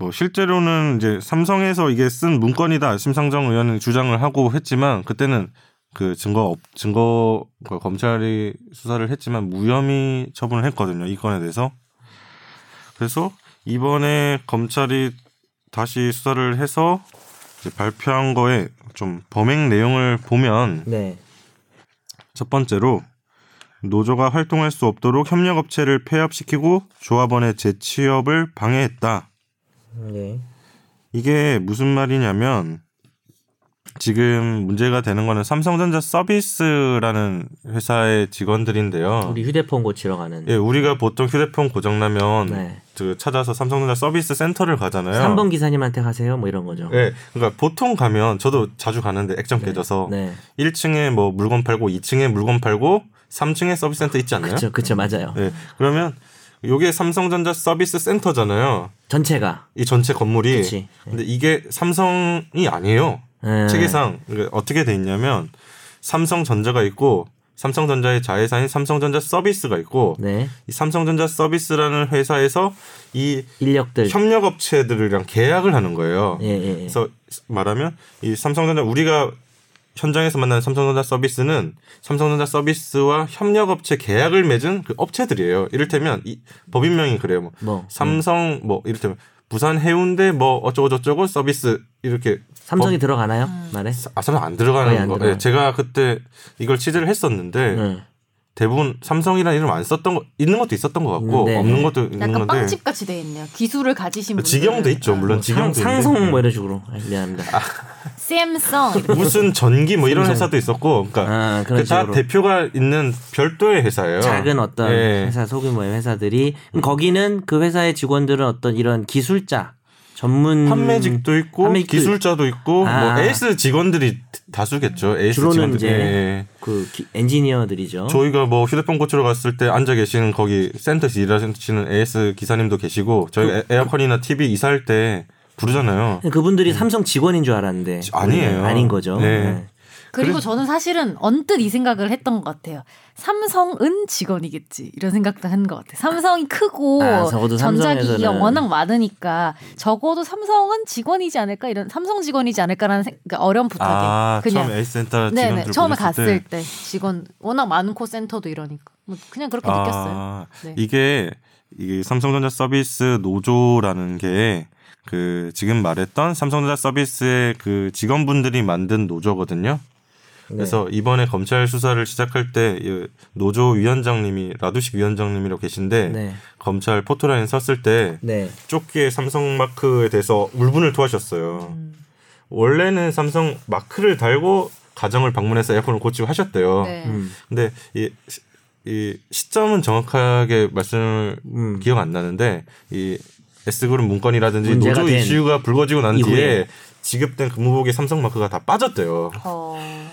Speaker 1: 뭐 실제로는 이제 삼성에서 이게 쓴 문건이다 심상정 의원은 주장을 하고 했지만 그때는 그 증거 없 증거 그 검찰이 수사를 했지만 무혐의 처분을 했거든요 이 건에 대해서 그래서 이번에 검찰이 다시 수사를 해서 발표한 거에 좀 범행 내용을 보면
Speaker 2: 네.
Speaker 1: 첫 번째로 노조가 활동할 수 없도록 협력업체를 폐업시키고 조합원의 재취업을 방해했다.
Speaker 2: 네.
Speaker 1: 이게 무슨 말이냐면 지금 문제가 되는 거는 삼성전자 서비스라는 회사의 직원들인데요.
Speaker 2: 우리 휴대폰 고치러 가는
Speaker 1: 예, 우리가 보통 휴대폰 고장 나면
Speaker 2: 네.
Speaker 1: 그 찾아서 삼성전자 서비스 센터를 가잖아요.
Speaker 2: 3번 기사님한테 가세요. 뭐 이런 거죠.
Speaker 1: 예, 그러니까 보통 가면 저도 자주 가는데 액정 깨져서
Speaker 2: 네.
Speaker 1: 1층에 뭐 물건 팔고 2층에 물건 팔고 3층에 서비스 센터 있지 않나요?
Speaker 2: 그렇죠. 그렇죠. 맞아요.
Speaker 1: 예. 그러면 요게 삼성전자 서비스 센터잖아요.
Speaker 2: 전체가
Speaker 1: 이 전체 건물이.
Speaker 2: 그치.
Speaker 1: 근데 이게 삼성이 아니에요.
Speaker 2: 네.
Speaker 1: 체계상 그러니까 어떻게 돼 있냐면 삼성전자가 있고 삼성전자의 자회사인 삼성전자 서비스가 있고
Speaker 2: 네.
Speaker 1: 이 삼성전자 서비스라는 회사에서 이
Speaker 2: 인력들
Speaker 1: 협력업체들이랑 계약을 하는 거예요.
Speaker 2: 예, 예, 예.
Speaker 1: 그래서 말하면 이 삼성전자 우리가 현장에서 만나는 삼성전자 서비스는 삼성전자 서비스와 협력업체 계약을 맺은 그 업체들이에요. 이를테면 이 법인명이 그래요. 뭐
Speaker 2: 뭐
Speaker 1: 삼성 뭐 이를테면 부산 해운대 뭐 어쩌고 저쩌고 서비스 이렇게
Speaker 2: 삼성이 들어가나요? 말에?
Speaker 1: 아 삼성 안 들어가는
Speaker 2: 안
Speaker 1: 거.
Speaker 2: 들어가요.
Speaker 1: 예, 제가 그때 이걸 취재를 했었는데
Speaker 2: 네.
Speaker 1: 대부분 삼성이라는 이름 안 썼던 거 있는 것도 있었던 것 같고
Speaker 2: 음, 네.
Speaker 1: 없는 것도 있는
Speaker 3: 약간
Speaker 1: 건데
Speaker 3: 빵집 같이 돼 있네요. 기술을 가지신 분.
Speaker 1: 직영도 있죠. 물론
Speaker 2: 상,
Speaker 1: 직영도
Speaker 2: 상성
Speaker 1: 있는데.
Speaker 2: 뭐 이런 식으로 아, 미안합니다.
Speaker 3: 샘성. 이렇게.
Speaker 1: 무슨 전기 뭐 이런. 회사도 있었고, 그러니까
Speaker 2: 아, 그런
Speaker 1: 그다
Speaker 2: 식으로.
Speaker 1: 대표가 있는 별도의 회사예요.
Speaker 2: 작은 어떤
Speaker 1: 예.
Speaker 2: 회사 소규모의 회사들이 거기는 그 회사의 직원들은 어떤 이런 기술자 전문
Speaker 1: 판매직도 있고
Speaker 2: 판매직도
Speaker 1: 기술자도 있고
Speaker 2: 아.
Speaker 1: 뭐 에이스 직원들이 다수겠죠. 에이스 직원들.
Speaker 2: 이제
Speaker 1: 예.
Speaker 2: 그 기- 엔지니어들이죠.
Speaker 1: 저희가 뭐 휴대폰 고치러 갔을 때 앉아 계시는 거기 센터에서 일하시는 A/S 기사님도 계시고 저희 가 에어컨이나 TV 이사할 때 부르잖아요.
Speaker 2: 그분들이 삼성 직원인 줄 알았는데
Speaker 1: 아니에요.
Speaker 2: 아닌 거죠.
Speaker 1: 네.
Speaker 2: 네.
Speaker 3: 그리고 저는 사실은 언뜻 이 생각을 했던 것 같아요. 삼성은 직원이겠지 이런 생각도 한 것 같아요. 삼성이 크고
Speaker 2: 아, 삼성에서는.
Speaker 3: 워낙 많으니까 적어도 삼성은 직원이지 않을까 이런 삼성 직원이지 않을까라는 생, 그러니까 어렴풋하게
Speaker 1: 아
Speaker 3: 그냥
Speaker 1: 처음 A/S 센터
Speaker 3: 네네 처음에 갔을
Speaker 1: 때.
Speaker 3: 때 직원 워낙 많고 센터도 이러니까 뭐 그냥 그렇게 느꼈어요.
Speaker 1: 아,
Speaker 3: 네.
Speaker 1: 이게 이게 삼성전자 서비스 노조라는 게 그 지금 말했던 삼성전자 서비스의 그 직원분들이 만든 노조거든요. 그래서 이번에 검찰 수사를 시작할 때이 노조 위원장님이 라두식 위원장님이라고 계신데
Speaker 2: 네.
Speaker 1: 검찰 포토라인 섰을 때
Speaker 2: 네.
Speaker 1: 좁게 삼성 마크에 대해서 울분을 토하셨어요. 원래는 삼성 마크를 달고 가정을 방문해서 에어컨을 고치고 하셨대요.
Speaker 3: 네.
Speaker 2: 음.
Speaker 1: 근데 이, 시- 이 시점은 정확하게 말씀을
Speaker 2: 음.
Speaker 1: 기억 안 나는데 이 S그룹 문건이라든지 노조
Speaker 2: 된
Speaker 1: 이슈가 불거지고 난
Speaker 2: 이후에.
Speaker 1: 뒤에 지급된 근무복의 삼성 마크가 다 빠졌대요.
Speaker 3: 어,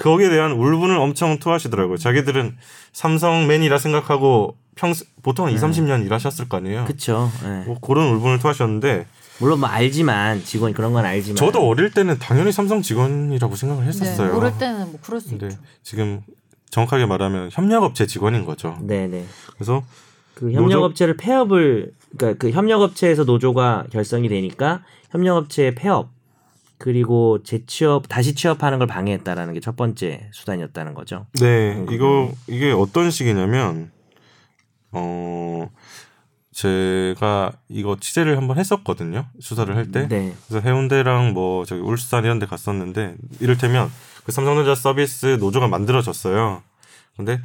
Speaker 1: 거기에 대한 울분을 엄청 토하시더라고요. 자기들은 삼성맨이라 생각하고 평소 보통 한 2, 30년 일하셨을 거 아니에요.
Speaker 2: 네. 그렇죠. 네.
Speaker 1: 뭐 그런 울분을 토하셨는데
Speaker 2: 물론 뭐 알지만 직원 그런 건 알지만
Speaker 1: 저도 어릴 때는 당연히 삼성 직원이라고 생각을
Speaker 3: 네.
Speaker 1: 했었어요.
Speaker 3: 모를 때는 뭐 그럴 수 있죠.
Speaker 1: 지금 정확하게 말하면 협력업체 직원인 거죠.
Speaker 2: 네네.
Speaker 1: 그래서
Speaker 2: 그 협력업체를 폐업을 그러니까 그 협력업체에서 노조가 결성이 되니까 협력업체의 폐업 그리고 재취업 다시 취업하는 걸 방해했다라는 게 첫 번째 수단이었다는 거죠.
Speaker 1: 네,
Speaker 2: 음,
Speaker 1: 이거 이게 어떤 식이냐면 어 제가 이거 취재를 한번 했었거든요. 수사를 할 때.
Speaker 2: 네.
Speaker 1: 그래서 해운대랑 뭐 저기 울산 이런 데 갔었는데 이를테면 그 삼성전자 서비스 노조가 만들어졌어요. 근데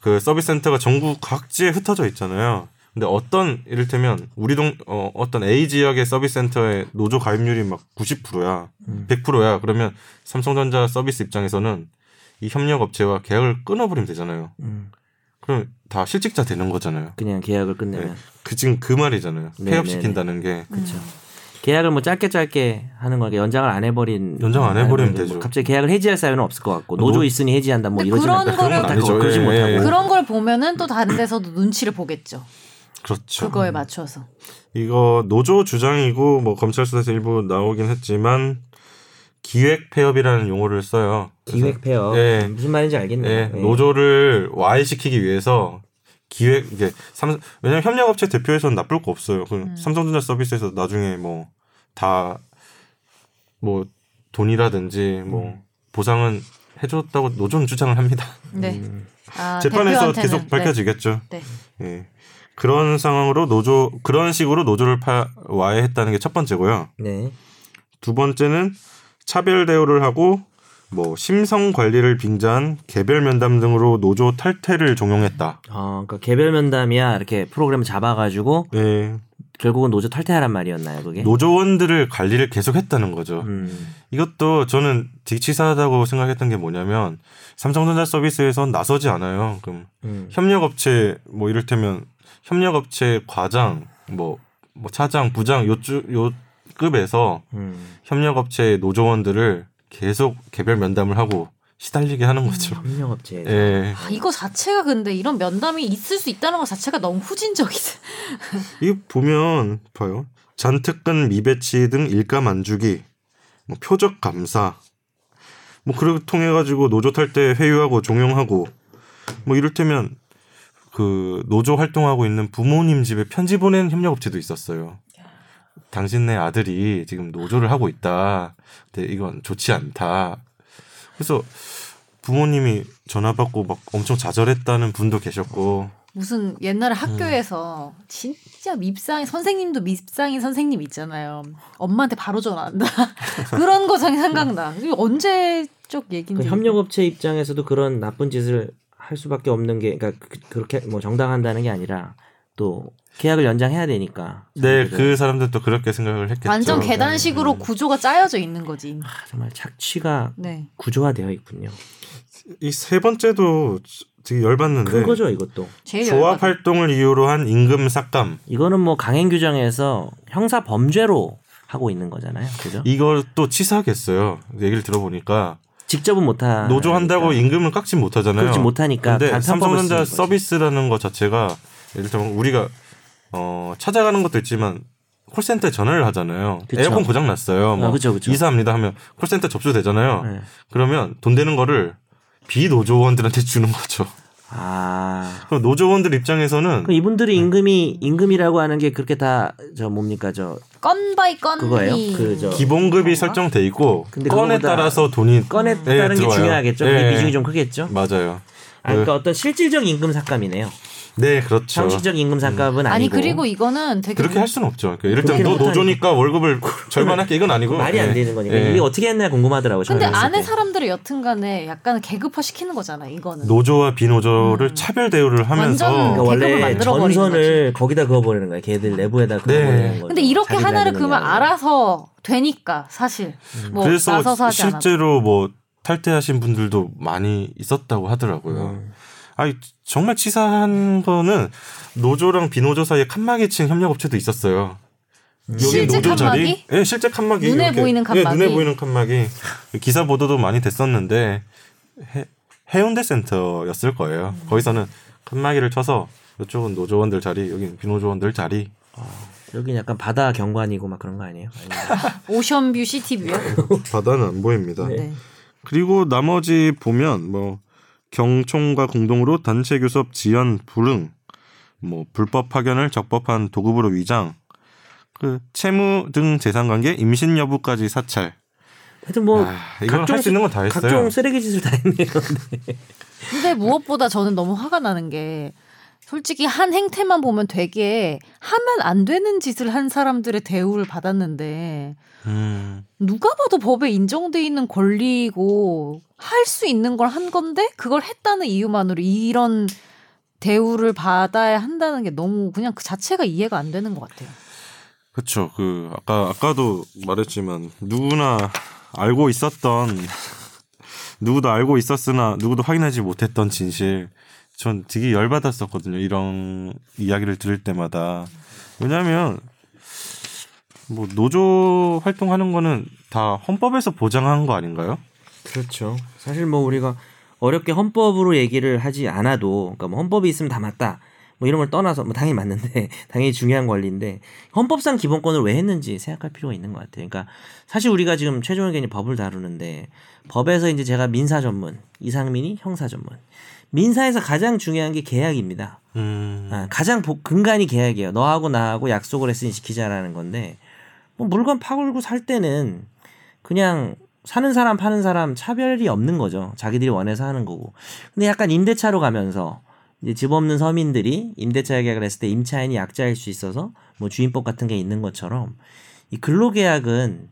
Speaker 1: 그 서비스 센터가 전국 각지에 흩어져 있잖아요. 근데 어떤 이를테면 우리 동 어, 어떤 A 지역의 서비스 센터의 노조 가입률이 막 90%야.
Speaker 2: 음.
Speaker 1: 100%야. 그러면 삼성전자 서비스 입장에서는 이 협력 업체와 계약을 끊어버리면 되잖아요.
Speaker 2: 음.
Speaker 1: 그럼 다 실직자 되는 거잖아요.
Speaker 2: 그냥 계약을 끝내면
Speaker 1: 네. 그 지금 그 말이잖아요.
Speaker 2: 네,
Speaker 1: 폐업 시킨다는 게.
Speaker 2: 그렇죠. 계약을 뭐 짧게 짧게 하는 거니까 연장을 안 해버린
Speaker 1: 연장 안 해버리면
Speaker 2: 뭐
Speaker 1: 되죠.
Speaker 2: 갑자기 계약을 해지할 사유는 없을 것 같고 노조
Speaker 1: 노-
Speaker 2: 있으니 해지한다 뭐 이러지
Speaker 3: 그런
Speaker 2: 않다.
Speaker 3: 거를-
Speaker 1: 그런 건 아니죠.
Speaker 2: 그러지
Speaker 1: 예,
Speaker 2: 못하고
Speaker 1: 예.
Speaker 3: 그런 걸 보면은 또 다른 데서도 눈치를 보겠죠.
Speaker 1: 그렇죠.
Speaker 3: 그거에 맞춰서.
Speaker 1: 이거 노조 주장이고 뭐 검찰 수사에서 일부 나오긴 했지만 기획 폐업이라는 용어를 써요.
Speaker 2: 기획 폐업
Speaker 1: 예.
Speaker 2: 무슨 말인지 알겠네요.
Speaker 1: 예,
Speaker 2: 예.
Speaker 1: 노조를 와해시키기 위해서 기획 이게 삼 왜냐면 협력업체 대표에서는 나쁠 거 없어요. 그
Speaker 3: 음.
Speaker 1: 삼성전자 서비스에서 나중에 뭐 다뭐 돈이라든지 뭐
Speaker 2: 음.
Speaker 1: 보상은 해줬다고 노조는 주장을 합니다.
Speaker 3: 네.
Speaker 2: 음.
Speaker 3: 아,
Speaker 1: 재판에서
Speaker 3: 대표한테는,
Speaker 1: 계속 밝혀지겠죠.
Speaker 3: 네.
Speaker 1: 예. 그런 상황으로 노조 그런 식으로 노조를 파, 와해했다는 게 첫 번째고요.
Speaker 2: 네.
Speaker 1: 두 번째는 차별 대우를 하고 뭐 심성 관리를 빙자한 개별 면담 등으로 노조 탈퇴를 종용했다.
Speaker 2: 어, 그러니까 개별 면담이야 이렇게 프로그램 잡아가지고
Speaker 1: 네,
Speaker 2: 결국은 노조 탈퇴하란 말이었나요, 그게?
Speaker 1: 노조원들을 관리를 계속했다는 거죠.
Speaker 2: 음,
Speaker 1: 이것도 저는 되게 치사하다고 생각했던 게 뭐냐면 삼성전자 서비스에선 나서지 않아요. 그럼
Speaker 2: 음.
Speaker 1: 협력업체 뭐 이를테면 협력업체 과장 뭐, 뭐 차장 부장 요주 요 급에서
Speaker 2: 음.
Speaker 1: 협력업체 노조원들을 계속 개별 면담을 하고 시달리게 하는 거죠.
Speaker 2: 협력업체.
Speaker 1: 예.
Speaker 3: 아, 이거 자체가 근데 이런 면담이 있을 수 있다는 것 자체가 너무 후진적이다.
Speaker 1: 이거 보면 봐요. 잔특근 미배치 등 일감 안 주기, 뭐 표적 감사, 뭐 그걸 통해 가지고 노조 탈 때 회유하고 종용하고 뭐 이를테면 그 노조 활동하고 있는 부모님 집에 편지 보낸 협력업체도 있었어요. 당신네 아들이 지금 노조를 하고 있다. 근데 이건 좋지 않다. 그래서 부모님이 전화 받고 막 엄청 좌절했다는 분도 계셨고
Speaker 3: 무슨 옛날에 학교에서 진짜 밉상 선생님도 밉상인 선생님 있잖아요. 엄마한테 바로 전화한다. 그런 거 생각나. 언제적
Speaker 2: 그
Speaker 3: 얘기인지.
Speaker 2: 협력업체 입장에서도 그런 나쁜 짓을 할 수밖에 없는 게, 그러니까 그- 그렇게 뭐 정당한다는 게 아니라 또 계약을 연장해야 되니까.
Speaker 1: 네. 그 사람들도 그렇게 생각을 했겠죠.
Speaker 3: 완전
Speaker 1: 네.
Speaker 3: 계단식으로 구조가 짜여져 있는 거지.
Speaker 2: 아, 정말 착취가
Speaker 3: 네.
Speaker 2: 구조화되어 있군요.
Speaker 1: 이 세 번째도 되게 열받는데
Speaker 2: 큰 거죠, 이것도.
Speaker 1: 조합. 활동을 이유로 한 임금 삭감
Speaker 2: 이거는 뭐 강행 규정에서 형사 범죄로 하고 있는 거잖아요. 그죠?
Speaker 1: 이걸 또 치사하겠어요. 얘기를 들어보니까
Speaker 2: 직접은 못하.
Speaker 1: 노조 한다고 임금을 깎지 못하잖아요.
Speaker 2: 그렇지 못하니까
Speaker 1: 근데 삼성전자. 서비스라는 것 자체가 예를 들면 우리가 어, 찾아가는 것도 있지만 콜센터에 전화를 하잖아요.
Speaker 2: 그쵸.
Speaker 1: 에어컨 고장 났어요. 뭐
Speaker 2: 아, 그쵸, 그쵸.
Speaker 1: 이사합니다 하면 콜센터 접수되잖아요.
Speaker 2: 네.
Speaker 1: 그러면 돈 되는 거를 비노조원들한테 주는 거죠.
Speaker 2: 아.
Speaker 1: 그럼 노조원들 입장에서는
Speaker 2: 그 이분들이 임금이 임금이라고 하는 게 그렇게 다 저 뭡니까 저
Speaker 3: 건 by 건이
Speaker 2: 그거예요? 그 저-
Speaker 1: 기본급이 설정돼 있고
Speaker 2: 근데
Speaker 1: 건에 따라서 돈이
Speaker 2: 건에
Speaker 1: 네,
Speaker 2: 따른 게
Speaker 1: 들어와요.
Speaker 2: 중요하겠죠.
Speaker 1: 네.
Speaker 2: 그게 비중이 좀 크겠죠.
Speaker 1: 맞아요.
Speaker 2: 아, 그러니까 어떤 실질적 임금 삭감이네요.
Speaker 1: 네, 그렇죠.
Speaker 2: 형식적 임금 삭감은
Speaker 3: 아니
Speaker 2: 아니고
Speaker 3: 그리고 이거는 되게
Speaker 1: 그렇게 할 수는 없죠. 그러니까 예를 들면 너
Speaker 2: 그렇게는
Speaker 1: 노조니까 월급을 절반할게 이건 아니고
Speaker 2: 말이 안
Speaker 1: 예.
Speaker 2: 되는 거니까
Speaker 1: 예.
Speaker 2: 이게 어떻게 했나 궁금하더라고요.
Speaker 3: 근데 안에. 사람들을 여튼간에 약간 계급화 시키는 거잖아 이거는.
Speaker 1: 노조와 비노조를
Speaker 3: 음.
Speaker 1: 차별 대우를 하면서
Speaker 2: 그러니까 원래
Speaker 3: 만들어 버리는
Speaker 2: 전선을 거기다 그어버리는 거예요. 걔들 내부에다
Speaker 1: 네.
Speaker 2: 그어버리는 거죠.
Speaker 3: 근데 이렇게 하나를
Speaker 2: 아니라.
Speaker 3: 알아서 되니까 사실 뭐
Speaker 1: 그래서
Speaker 3: 나서서 하지 않아도.
Speaker 1: 실제로 뭐 탈퇴하신 분들도 많이 있었다고 하더라고요.
Speaker 2: 음.
Speaker 1: 아니 정말 치사한 거는 노조랑 비노조 사이에 칸막이 친 협력업체도 있었어요. 여기
Speaker 3: 실제
Speaker 1: 노조 자리,
Speaker 3: 칸막이?
Speaker 1: 예, 실제 칸막이
Speaker 3: 눈에
Speaker 1: 이렇게,
Speaker 3: 보이는
Speaker 1: 예,
Speaker 3: 칸막이?
Speaker 1: 눈에 보이는 칸막이 기사 보도도 많이 됐었는데 해, 해운대 센터였을 거예요.
Speaker 3: 음.
Speaker 1: 거기서는 칸막이를 쳐서 이쪽은 노조원들 자리, 여기 비노조원들 자리.
Speaker 2: 여긴 약간 바다 경관이고 막 그런 거 아니에요?
Speaker 3: 오션뷰 시티뷰요.
Speaker 1: 바다는 안 보입니다.
Speaker 2: 네.
Speaker 3: 네.
Speaker 1: 그리고 나머지 보면 뭐 경총과 공동으로 단체 교섭 지연 불응, 뭐 불법 파견을 적법한 도급으로 위장, 그 채무 등 재산 관계 임신 여부까지 사찰.
Speaker 2: 하여튼 뭐
Speaker 1: 아, 이건 할수 있는 건 다 했어요.
Speaker 2: 각종 쓰레기 짓을 다 했네요. 네.
Speaker 3: 근데 무엇보다 저는 너무 화가 나는 게 솔직히 한 행태만 보면 되게 하면 안 되는 짓을 한 사람들의 대우를 받았는데
Speaker 1: 음,
Speaker 3: 누가 봐도 법에 인정돼 있는 권리고 할 수 있는 걸 한 건데 그걸 했다는 이유만으로 이런 대우를 받아야 한다는 게 너무 그냥 그 자체가 이해가 안 되는 것 같아요.
Speaker 1: 그렇죠. 그 아까 아까도 말했지만 누구나 알고 있었던 누구도 알고 있었으나 누구도 확인하지 못했던 진실. 전 되게 열받았었거든요. 이런 이야기를 들을 때마다. 왜냐하면 뭐 노조 활동하는 거는 다 헌법에서 보장한 거 아닌가요?
Speaker 2: 그렇죠. 사실 뭐 우리가 어렵게 헌법으로 얘기를 하지 않아도, 그러니까 뭐 헌법이 있으면 다 맞다. 뭐 이런 걸 떠나서 뭐 당연히 맞는데 당연히 중요한 권리인데 헌법상 기본권을 왜 했는지 생각할 필요가 있는 것 같아요. 그러니까 사실 우리가 지금 최종 의견이 법을 다루는데 법에서 이제 제가 민사 전문, 이상민이 형사 전문. 민사에서 가장 중요한 게 계약입니다.
Speaker 1: 음,
Speaker 2: 아, 가장 보- 근간이 계약이에요. 너하고 나하고 약속을 했으니 지키자라는 건데 뭐 물건 파골고 살 때는 그냥 사는 사람 파는 사람 차별이 없는 거죠. 자기들이 원해서 하는 거고. 근데 약간 임대차로 가면서 이제 집 없는 서민들이 임대차 계약을 했을 때 임차인이 약자일 수 있어서 뭐 주인법 같은 게 있는 것처럼 이 근로계약은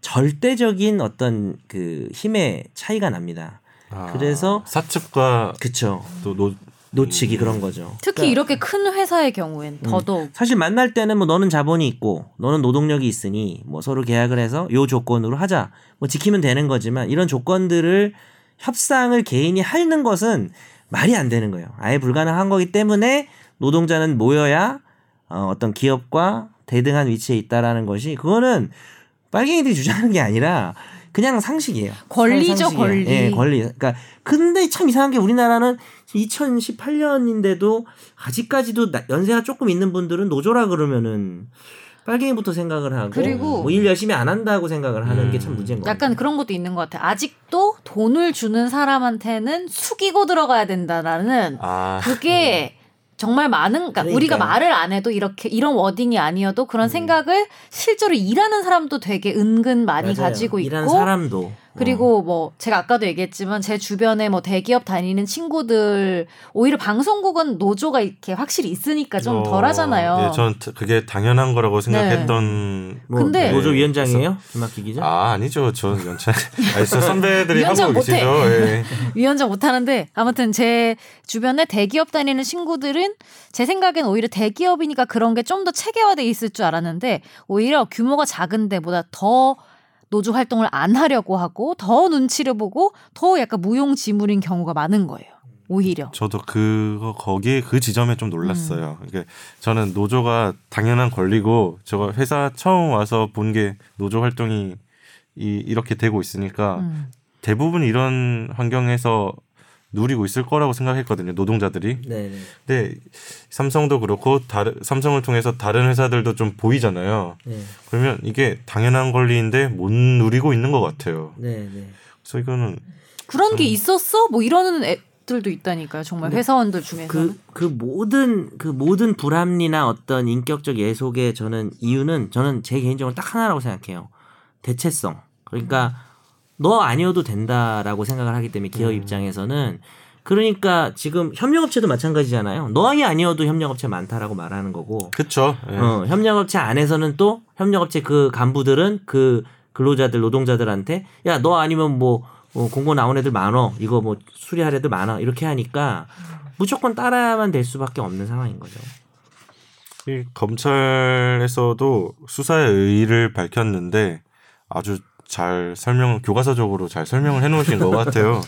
Speaker 2: 절대적인 어떤 그 힘의 차이가 납니다.
Speaker 1: 아,
Speaker 2: 그래서-
Speaker 1: 사측과
Speaker 2: 그쵸.
Speaker 1: 또 노,
Speaker 2: 노측이 그런 거죠.
Speaker 3: 특히 이렇게 큰 회사의 경우엔 더더욱
Speaker 2: 사실 만날 때는 뭐 너는 자본이 있고 너는 노동력이 있으니 뭐 서로 계약을 해서 요 조건으로 하자 뭐 지키면 되는 거지만 이런 조건들을 협상을 개인이 하는 것은 말이 안 되는 거예요. 아예 불가능한 거기 때문에 노동자는 모여야 어, 어떤 기업과 대등한 위치에 있다라는 것이 그거는 빨갱이들이 주장하는 게 아니라 그냥 상식이에요.
Speaker 3: 권리죠,
Speaker 2: 상식이에요.
Speaker 3: 권리.
Speaker 2: 예, 권리. 그러니까 근데 참 이상한 게 우리나라는 2018년인데도 아직까지도 나- 연세가 조금 있는 분들은 노조라 그러면은 빨갱이부터 생각을 하고
Speaker 3: 그리고
Speaker 2: 뭐 일 열심히 안 한다고 생각을 하는 게참
Speaker 1: 음.
Speaker 2: 문제인 거예요.
Speaker 3: 약간 그런 것도 있는 것 같아요. 아직도 돈을 주는 사람한테는 숙이고 들어가야 된다라는
Speaker 1: 아
Speaker 3: 그게 정말 많은 그러니까
Speaker 2: 그러니까요.
Speaker 3: 우리가 말을 안 해도 이렇게 이런 워딩이 아니어도 그런 생각을 실제로 일하는 사람도 되게 은근 많이
Speaker 2: 맞아요.
Speaker 3: 가지고
Speaker 2: 일하는
Speaker 3: 있고
Speaker 2: 사람도
Speaker 3: 그리고 뭐 제가 아까도 얘기했지만 제 주변에 뭐 대기업 다니는 친구들 오히려 방송국은 노조가 이렇게 확실히 있으니까 좀
Speaker 1: 어,
Speaker 3: 덜하잖아요.
Speaker 1: 예, 전 트- 그게 당연한 거라고 생각했던.
Speaker 2: 뭐
Speaker 3: 근데-
Speaker 2: 노조 위원장이에요? 김학기 기자?
Speaker 1: 아 아니죠, 저 연차. 아니, 저 선배들이
Speaker 3: 위원장
Speaker 1: 하고
Speaker 3: 못해.
Speaker 1: 계시죠. 예.
Speaker 3: 위원장 못 하는데 아무튼 제 주변에 대기업 다니는 친구들은 제 생각엔 오히려 대기업이니까 그런 게 좀 더 체계화돼 있을 줄 알았는데 오히려 규모가 작은 데보다 더 노조 활동을 안 하려고 하고 더 눈치를 보고 더 약간 무용지물인 경우가 많은 거예요. 오히려.
Speaker 1: 저도 그거 거기에 그 지점에 좀 놀랐어요. 이게 저는 노조가 당연한 권리고 제가 회사 처음 와서 본 게 노조 활동이 이, 이렇게 되고 있으니까
Speaker 3: 음.
Speaker 1: 대부분 이런 환경에서 누리고 있을 거라고 생각했거든요. 노동자들이.
Speaker 2: 네, 네.
Speaker 1: 근데 삼성도 그렇고 다른 삼성을 통해서 다른 회사들도 좀 보이잖아요.
Speaker 2: 네.
Speaker 1: 그러면 이게 당연한 권리인데 못 누리고 있는 것 같아요.
Speaker 2: 네, 네.
Speaker 1: 그래서 이거는
Speaker 3: 그런 게 있었어? 뭐 이러는 애들도 있다니까요. 정말 회사원들 중에서.
Speaker 2: 그, 그 모든, 그 모든 불합리나 어떤 인격적 예속의 저는 이유는 저는 제 개인적으로 딱 하나라고 생각해요. 대체성. 그러니까 너 아니어도 된다라고 생각을 하기 때문에 기업 입장에서는 그러니까 지금 협력업체도 마찬가지잖아요. 너희 아니어도 협력업체 많다라고 말하는 거고.
Speaker 1: 그쵸. 예.
Speaker 2: 어, 협력업체 안에서는 또 협력업체 그 간부들은 그 근로자들 노동자들한테 야 너 아니면 뭐 어, 공고 나온 애들 많어 이거 뭐 수리할 애들 많아 이렇게 하니까 무조건 따라야만 될 수밖에 없는 상황인 거죠.
Speaker 1: 이 검찰에서도 수사의 의의를 밝혔는데 아주 잘 설명 교과서적으로 잘 설명을 해놓으신 것 같아요.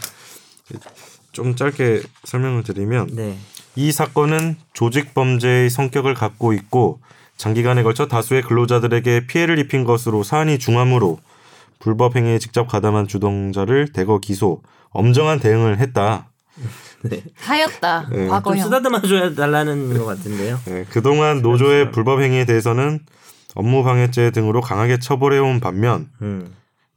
Speaker 1: 좀 짧게 설명을 드리면
Speaker 2: 네,
Speaker 1: 이 사건은 조직 범죄의 성격을 갖고 있고 장기간에 걸쳐 다수의 근로자들에게 피해를 입힌 것으로 사안이 중하므로 불법 행위에 직접 가담한 주동자를 대거 기소, 엄정한 대응을 했다.
Speaker 3: 하였다.
Speaker 1: 네.
Speaker 2: 좀
Speaker 3: 과거형.
Speaker 2: 쓰다듬어 줘야 달라는 것 같은데요.
Speaker 1: 네, 그동안 노조의 불법 행위에 대해서는 업무 방해죄 등으로 강하게 처벌해온 반면
Speaker 2: 음,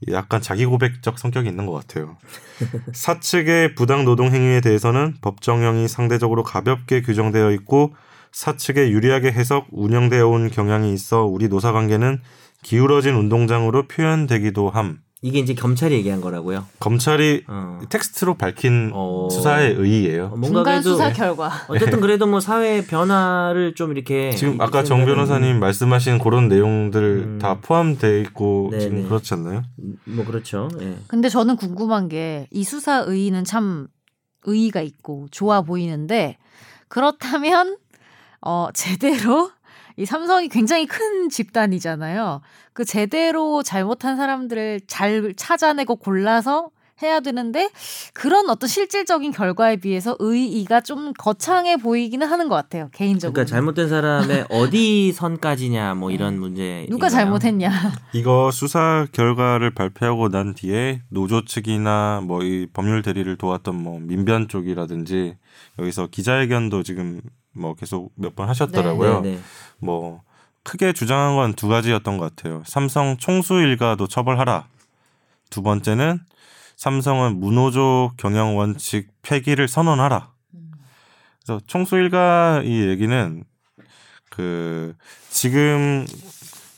Speaker 1: 약간 자기 고백적 성격이 있는 것 같아요. 사측의 부당 노동 행위에 대해서는 법정형이 상대적으로 가볍게 규정되어 있고 사측에 유리하게 해석 운영되어 온 경향이 있어 우리 노사 관계는 기울어진 운동장으로 표현되기도 함.
Speaker 2: 이게 이제 검찰이 얘기한 거라고요.
Speaker 1: 검찰이
Speaker 2: 어.
Speaker 1: 텍스트로 밝힌
Speaker 2: 어.
Speaker 1: 수사의 의의예요.
Speaker 2: 뭔가
Speaker 3: 중간
Speaker 2: 그래도
Speaker 3: 수사 결과.
Speaker 2: 어쨌든 그래도 뭐 사회 변화를 좀 이렇게
Speaker 1: 지금 아까 이정 변호사님 말씀하신 그런 내용들
Speaker 2: 음.
Speaker 1: 다 포함돼 있고
Speaker 2: 네네.
Speaker 1: 지금 그렇지 않나요?
Speaker 2: 뭐 그렇죠. 예.
Speaker 3: 근데 저는 궁금한 게 이 수사 의의는 참 의의가 있고 좋아 보이는데 그렇다면 어 제대로 이 삼성이 굉장히 큰 집단이잖아요. 그 제대로 잘못한 사람들을 잘 찾아내고 골라서 해야 되는데 그런 어떤 실질적인 결과에 비해서 의의가 좀 거창해 보이기는 하는 것 같아요. 개인적으로.
Speaker 2: 그러니까 잘못된 사람의 어디 선까지냐 뭐 이런 문제.
Speaker 3: 누가 잘못했냐.
Speaker 1: 이거 수사 결과를 발표하고 난 뒤에 노조 측이나 뭐 이 법률 대리를 도왔던 뭐 민변 쪽이라든지 여기서 기자회견도 지금 뭐 계속 몇 번 하셨더라고요.
Speaker 2: 네, 네.
Speaker 1: 뭐 크게 주장한 건 두 가지였던 것 같아요. 삼성 총수 일가도 처벌하라. 두 번째는 삼성은 무노조 경영 원칙 폐기를 선언하라. 그래서 총수 일가 이 얘기는 그 지금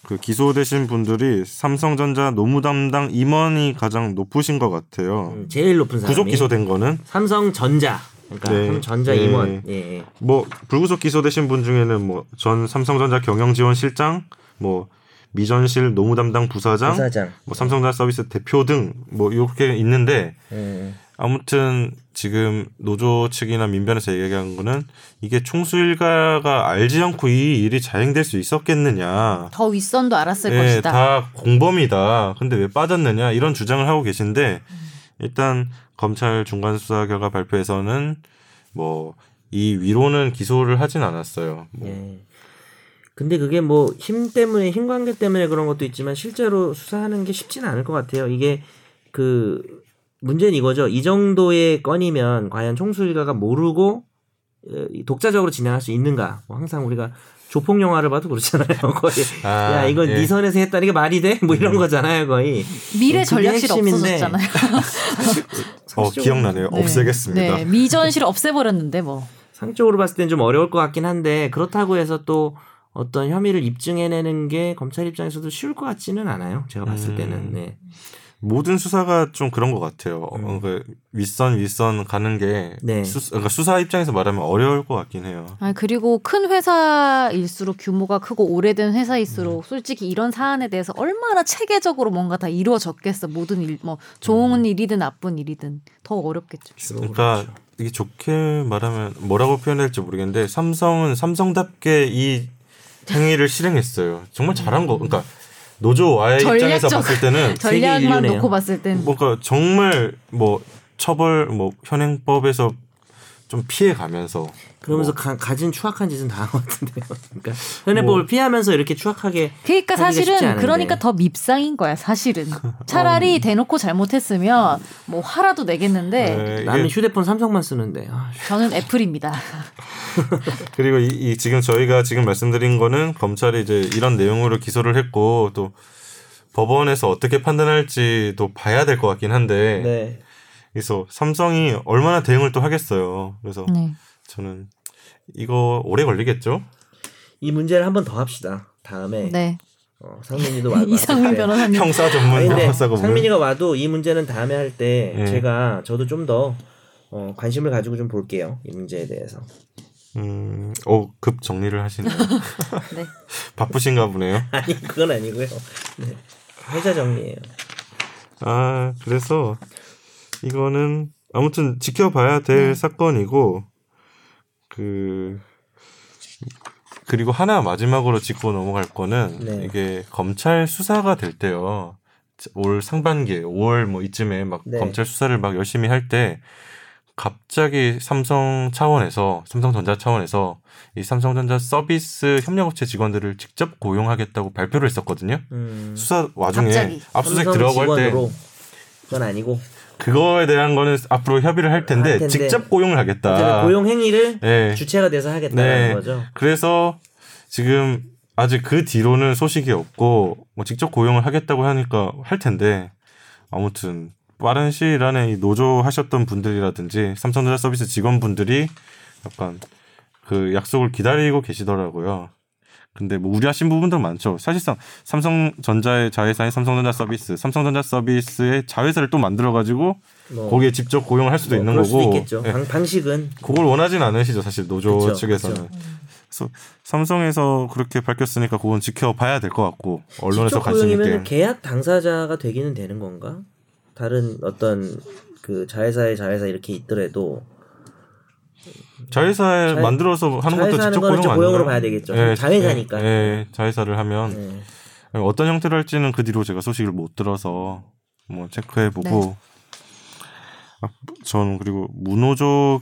Speaker 1: 그 기소되신 분들이 삼성전자 노무 담당 임원이 가장 높으신 것 같아요.
Speaker 2: 음, 제일 높은 사람이
Speaker 1: 구속 기소된 거는
Speaker 2: 삼성전자 그러니까
Speaker 1: 네.
Speaker 2: 삼전자
Speaker 1: 네.
Speaker 2: 임원. 예. 예.
Speaker 1: 뭐 불구속 기소되신 분 중에는 뭐 전 삼성전자 경영지원실장, 뭐 미전실 노무 담당 부사장,
Speaker 2: 부사장.
Speaker 1: 뭐 삼성전자 서비스 대표 등 뭐 이렇게 있는데
Speaker 2: 예.
Speaker 1: 아무튼 지금 노조 측이나 민변에서 얘기한 거는 이게 총수일가가 알지 않고 이 일이 자행될 수 있었겠느냐.
Speaker 3: 더 윗선도 알았을
Speaker 1: 예,
Speaker 3: 것이다.
Speaker 1: 다 공범이다. 근데 왜 빠졌느냐 이런 주장을 하고 계신데 일단 검찰 중간 수사 결과 발표에서는 뭐 이 위로는 기소를 하진 않았어요. 뭐
Speaker 2: 예. 근데 그게 뭐 힘 때문에 힘 관계 때문에 그런 것도 있지만 실제로 수사하는 게 쉽지는 않을 것 같아요. 이게 그 문제는 이거죠. 이 정도의 건이면 과연 총수 일가가 모르고 어, 이 독자적으로 진행할 수 있는가? 뭐 항상 우리가 조폭 영화를 봐도 그렇잖아요. 거의
Speaker 1: 아,
Speaker 2: 야 이건
Speaker 1: 예.
Speaker 2: 네 선에서 했다는 게 말이 돼? 뭐 이런 거잖아요. 거의
Speaker 3: 미래 전략실. 없어졌잖아요.
Speaker 1: 어 기억나네요.
Speaker 3: 네.
Speaker 1: 없애겠습니다.
Speaker 3: 네, 미전실 없애버렸는데 뭐.
Speaker 2: 상적으로 봤을 땐 좀 어려울 것 같긴 한데 그렇다고 해서 또 어떤 혐의를 입증해내는 게 검찰 입장에서도 쉬울 것 같지는 않아요. 제가 봤을
Speaker 1: 음.
Speaker 2: 때는. 네.
Speaker 1: 모든 수사가 좀 그런 것 같아요. 어,
Speaker 2: 음.
Speaker 1: 그 윗선 윗선 가는 게
Speaker 2: 네.
Speaker 1: 수, 그러니까 수사 입장에서 말하면 어려울 것 같긴 해요.
Speaker 3: 아 그리고 큰 회사일수록 규모가 크고 오래된
Speaker 1: 음.
Speaker 3: 회사일수록 솔직히 이런 사안에 대해서 얼마나 체계적으로 뭔가 다 이루어졌겠어 모든 일 뭐 좋은
Speaker 1: 음.
Speaker 3: 일이든 나쁜 일이든 더 어렵겠죠.
Speaker 1: 그러니까 이게 좋게 말하면 뭐라고 표현해야 될지 모르겠는데 삼성은 삼성답게 이 행위를 실행했어요. 정말 잘한 거. 그러니까 노조와의 입장에서
Speaker 3: 전략적-
Speaker 1: 봤을 때는
Speaker 3: 전략만. 놓고 봤을 땐
Speaker 1: 뭔가 정말 뭐 처벌 뭐 현행법에서 좀 피해 가면서
Speaker 2: 그러면서
Speaker 1: 뭐
Speaker 2: 가, 가진 추악한 짓은 다 한 것 같은데요. 그러니까 현행법을 피하면서 이렇게 추악하게
Speaker 3: 그러니까 사실은. 그러니까 더 밉상인 거야 사실은 차라리 대놓고 잘못했으면 뭐 화라도 내겠는데
Speaker 1: 네,
Speaker 2: 남이 휴대폰 삼성만 쓰는데 아,
Speaker 3: 저는 애플입니다.
Speaker 1: 그리고 이, 이 지금 저희가 지금 말씀드린 거는 검찰이 이제 이런 내용으로 기소를 했고 또 법원에서 어떻게 판단할지 또 봐야 될 것 같긴 한데
Speaker 2: 네.
Speaker 1: 그래서 삼성이 얼마나 대응을 또 하겠어요. 그래서
Speaker 3: 네.
Speaker 1: 저는 이거 오래 걸리겠죠?
Speaker 2: 이 문제를 한 번 더 합시다. 다음에
Speaker 3: 네.
Speaker 2: 어, 상민이도 와.
Speaker 3: 이상민. 변호사님
Speaker 1: 형사 전문 보면
Speaker 2: 상민이가 와도 이 문제는 다음에 할때
Speaker 1: 예.
Speaker 2: 제가 저도 좀더 어, 관심을 가지고 좀 볼게요. 이 문제에 대해서.
Speaker 1: 음, 어, 급 정리를 하시네요.
Speaker 3: 네.
Speaker 1: 바쁘신가 보네요.
Speaker 2: 아니 그건 아니고요. 네. 회자 정리예요.
Speaker 1: 아, 그래서 이거는 아무튼 지켜봐야 될
Speaker 3: 네.
Speaker 1: 사건이고 그 그리고 하나 마지막으로 짚고 넘어갈 거는
Speaker 2: 네.
Speaker 1: 이게 검찰 수사가 될 때요. 올 상반기에 5월 뭐 이쯤에 막
Speaker 2: 네.
Speaker 1: 검찰 수사를 막 열심히 할 때 갑자기 삼성 차원에서 삼성전자 차원에서 이 삼성전자 서비스 협력업체 직원들을 직접 고용하겠다고 발표를 했었거든요.
Speaker 2: 음,
Speaker 1: 수사 와중에
Speaker 3: 갑자기.
Speaker 1: 압수수색
Speaker 2: 삼성
Speaker 1: 들어갈 때.
Speaker 2: 그건 아니고
Speaker 1: 그거에 대한 거는 앞으로 협의를 할 텐데,
Speaker 2: 할 텐데.
Speaker 1: 직접 고용을 하겠다.
Speaker 2: 고용 행위를
Speaker 1: 네.
Speaker 2: 주체가 돼서 하겠다는
Speaker 1: 네.
Speaker 2: 거죠.
Speaker 1: 그래서 지금 아직 그 뒤로는 소식이 없고 뭐 직접 고용을 하겠다고 하니까 할 텐데 아무튼 빠른 시일 안에 이 노조 하셨던 분들이라든지 삼성전자 서비스 직원분들이 약간 그 약속을 기다리고 계시더라고요. 근데 뭐 우려하신 부분도 많죠. 사실상 삼성전자의 자회사인 삼성전자 서비스, 삼성전자 서비스의 자회사를 또 만들어 가지고
Speaker 2: 뭐,
Speaker 1: 거기에 직접 고용을 할 수도
Speaker 2: 뭐
Speaker 1: 있는 거고.
Speaker 2: 수도.
Speaker 1: 예.
Speaker 2: 방, 방식은
Speaker 1: 그걸 원하진 않으시죠, 사실 노조
Speaker 2: 그쵸,
Speaker 1: 측에서는.
Speaker 2: 그쵸.
Speaker 1: 그래서 삼성에서 그렇게 밝혔으니까 그건 지켜봐야 될 것 같고 언론에서
Speaker 2: 직접
Speaker 1: 관심
Speaker 2: 고용이면
Speaker 1: 있게.
Speaker 2: 계약 당사자가 되기는 되는 건가? 다른 어떤 그 자회사의 자회사 이렇게 있더라도
Speaker 1: 자회사에
Speaker 2: 자-
Speaker 1: 만들어서 하는 것도 직접
Speaker 2: 거는
Speaker 1: 고용?
Speaker 2: 고용으로 봐야 되겠죠. 자회사니까.
Speaker 1: 예, 예, 자회사를 하면
Speaker 2: 네.
Speaker 1: 어떤 형태로 할지는 그 뒤로 제가 소식을 못 들어서 뭐 체크해보고.
Speaker 3: 네.
Speaker 1: 아, 전 그리고 무노조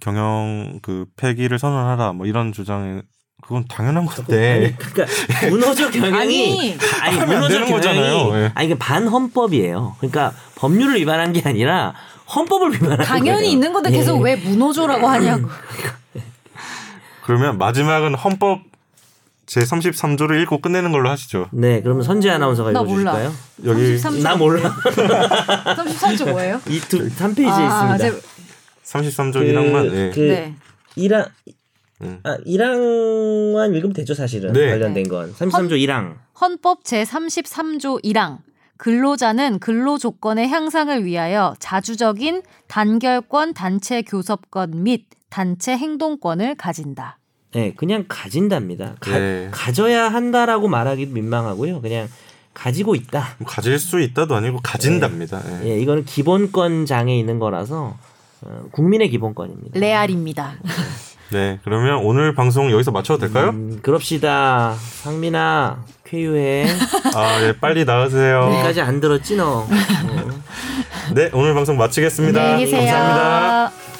Speaker 1: 경영 그 폐기를 선언하라 뭐 이런 주장에 그건 당연한 건데.
Speaker 2: 아니 그러니까 문호조 경영이 아니, 문호조
Speaker 1: 되는
Speaker 2: 경영이
Speaker 1: 거잖아요. 예.
Speaker 2: 아니 이게 반헌법이에요. 그러니까 법률을 위반한 게 아니라 헌법을 위반한
Speaker 3: 당연히
Speaker 2: 거예요.
Speaker 3: 있는 건데
Speaker 2: 예.
Speaker 3: 계속 왜 문호조라고 하냐고.
Speaker 1: 그러면 마지막은 헌법 제 33조를 읽고 끝내는 걸로 하시죠.
Speaker 2: 네, 그러면 선재 아나운서가
Speaker 3: 나 몰라.
Speaker 2: 읽어 주실까요?
Speaker 1: 여기
Speaker 3: 33조.
Speaker 2: 나 몰라.
Speaker 3: 33조 뭐예요?
Speaker 2: 이두 3페이지에
Speaker 3: 아,
Speaker 2: 있습니다.
Speaker 3: 제-
Speaker 1: 33조
Speaker 2: 그,
Speaker 1: 1항만 예.
Speaker 2: 그
Speaker 3: 네.
Speaker 2: 1항
Speaker 1: 음.
Speaker 2: 아 1항만 읽으면 되죠 사실은
Speaker 1: 네.
Speaker 2: 관련된 건 33조 1항
Speaker 3: 헌법 제 33조 1항 근로자는 근로 조건의 향상을 위하여 자주적인 단결권, 단체 교섭권 및 단체 행동권을 가진다.
Speaker 2: 네, 그냥 가진답니다. 가,
Speaker 1: 네.
Speaker 2: 가져야 한다라고 말하기도 민망하고요. 그냥 가지고 있다.
Speaker 1: 뭐 가질 수 있다도 아니고 가진답니다. 예.
Speaker 2: 예, 이거는 기본권 장에 있는 거라서 어, 국민의 기본권입니다.
Speaker 3: 레알입니다.
Speaker 1: 네, 그러면 오늘 방송 여기서 마쳐도 될까요?
Speaker 2: 음, 그럽시다. 상민아, 쾌유해.
Speaker 1: 아, 예, 빨리 나으세요.
Speaker 2: 여기까지 안 들었지 너. 어.
Speaker 1: 네, 오늘 방송 마치겠습니다.
Speaker 3: 안녕히 계세요.
Speaker 1: 감사합니다.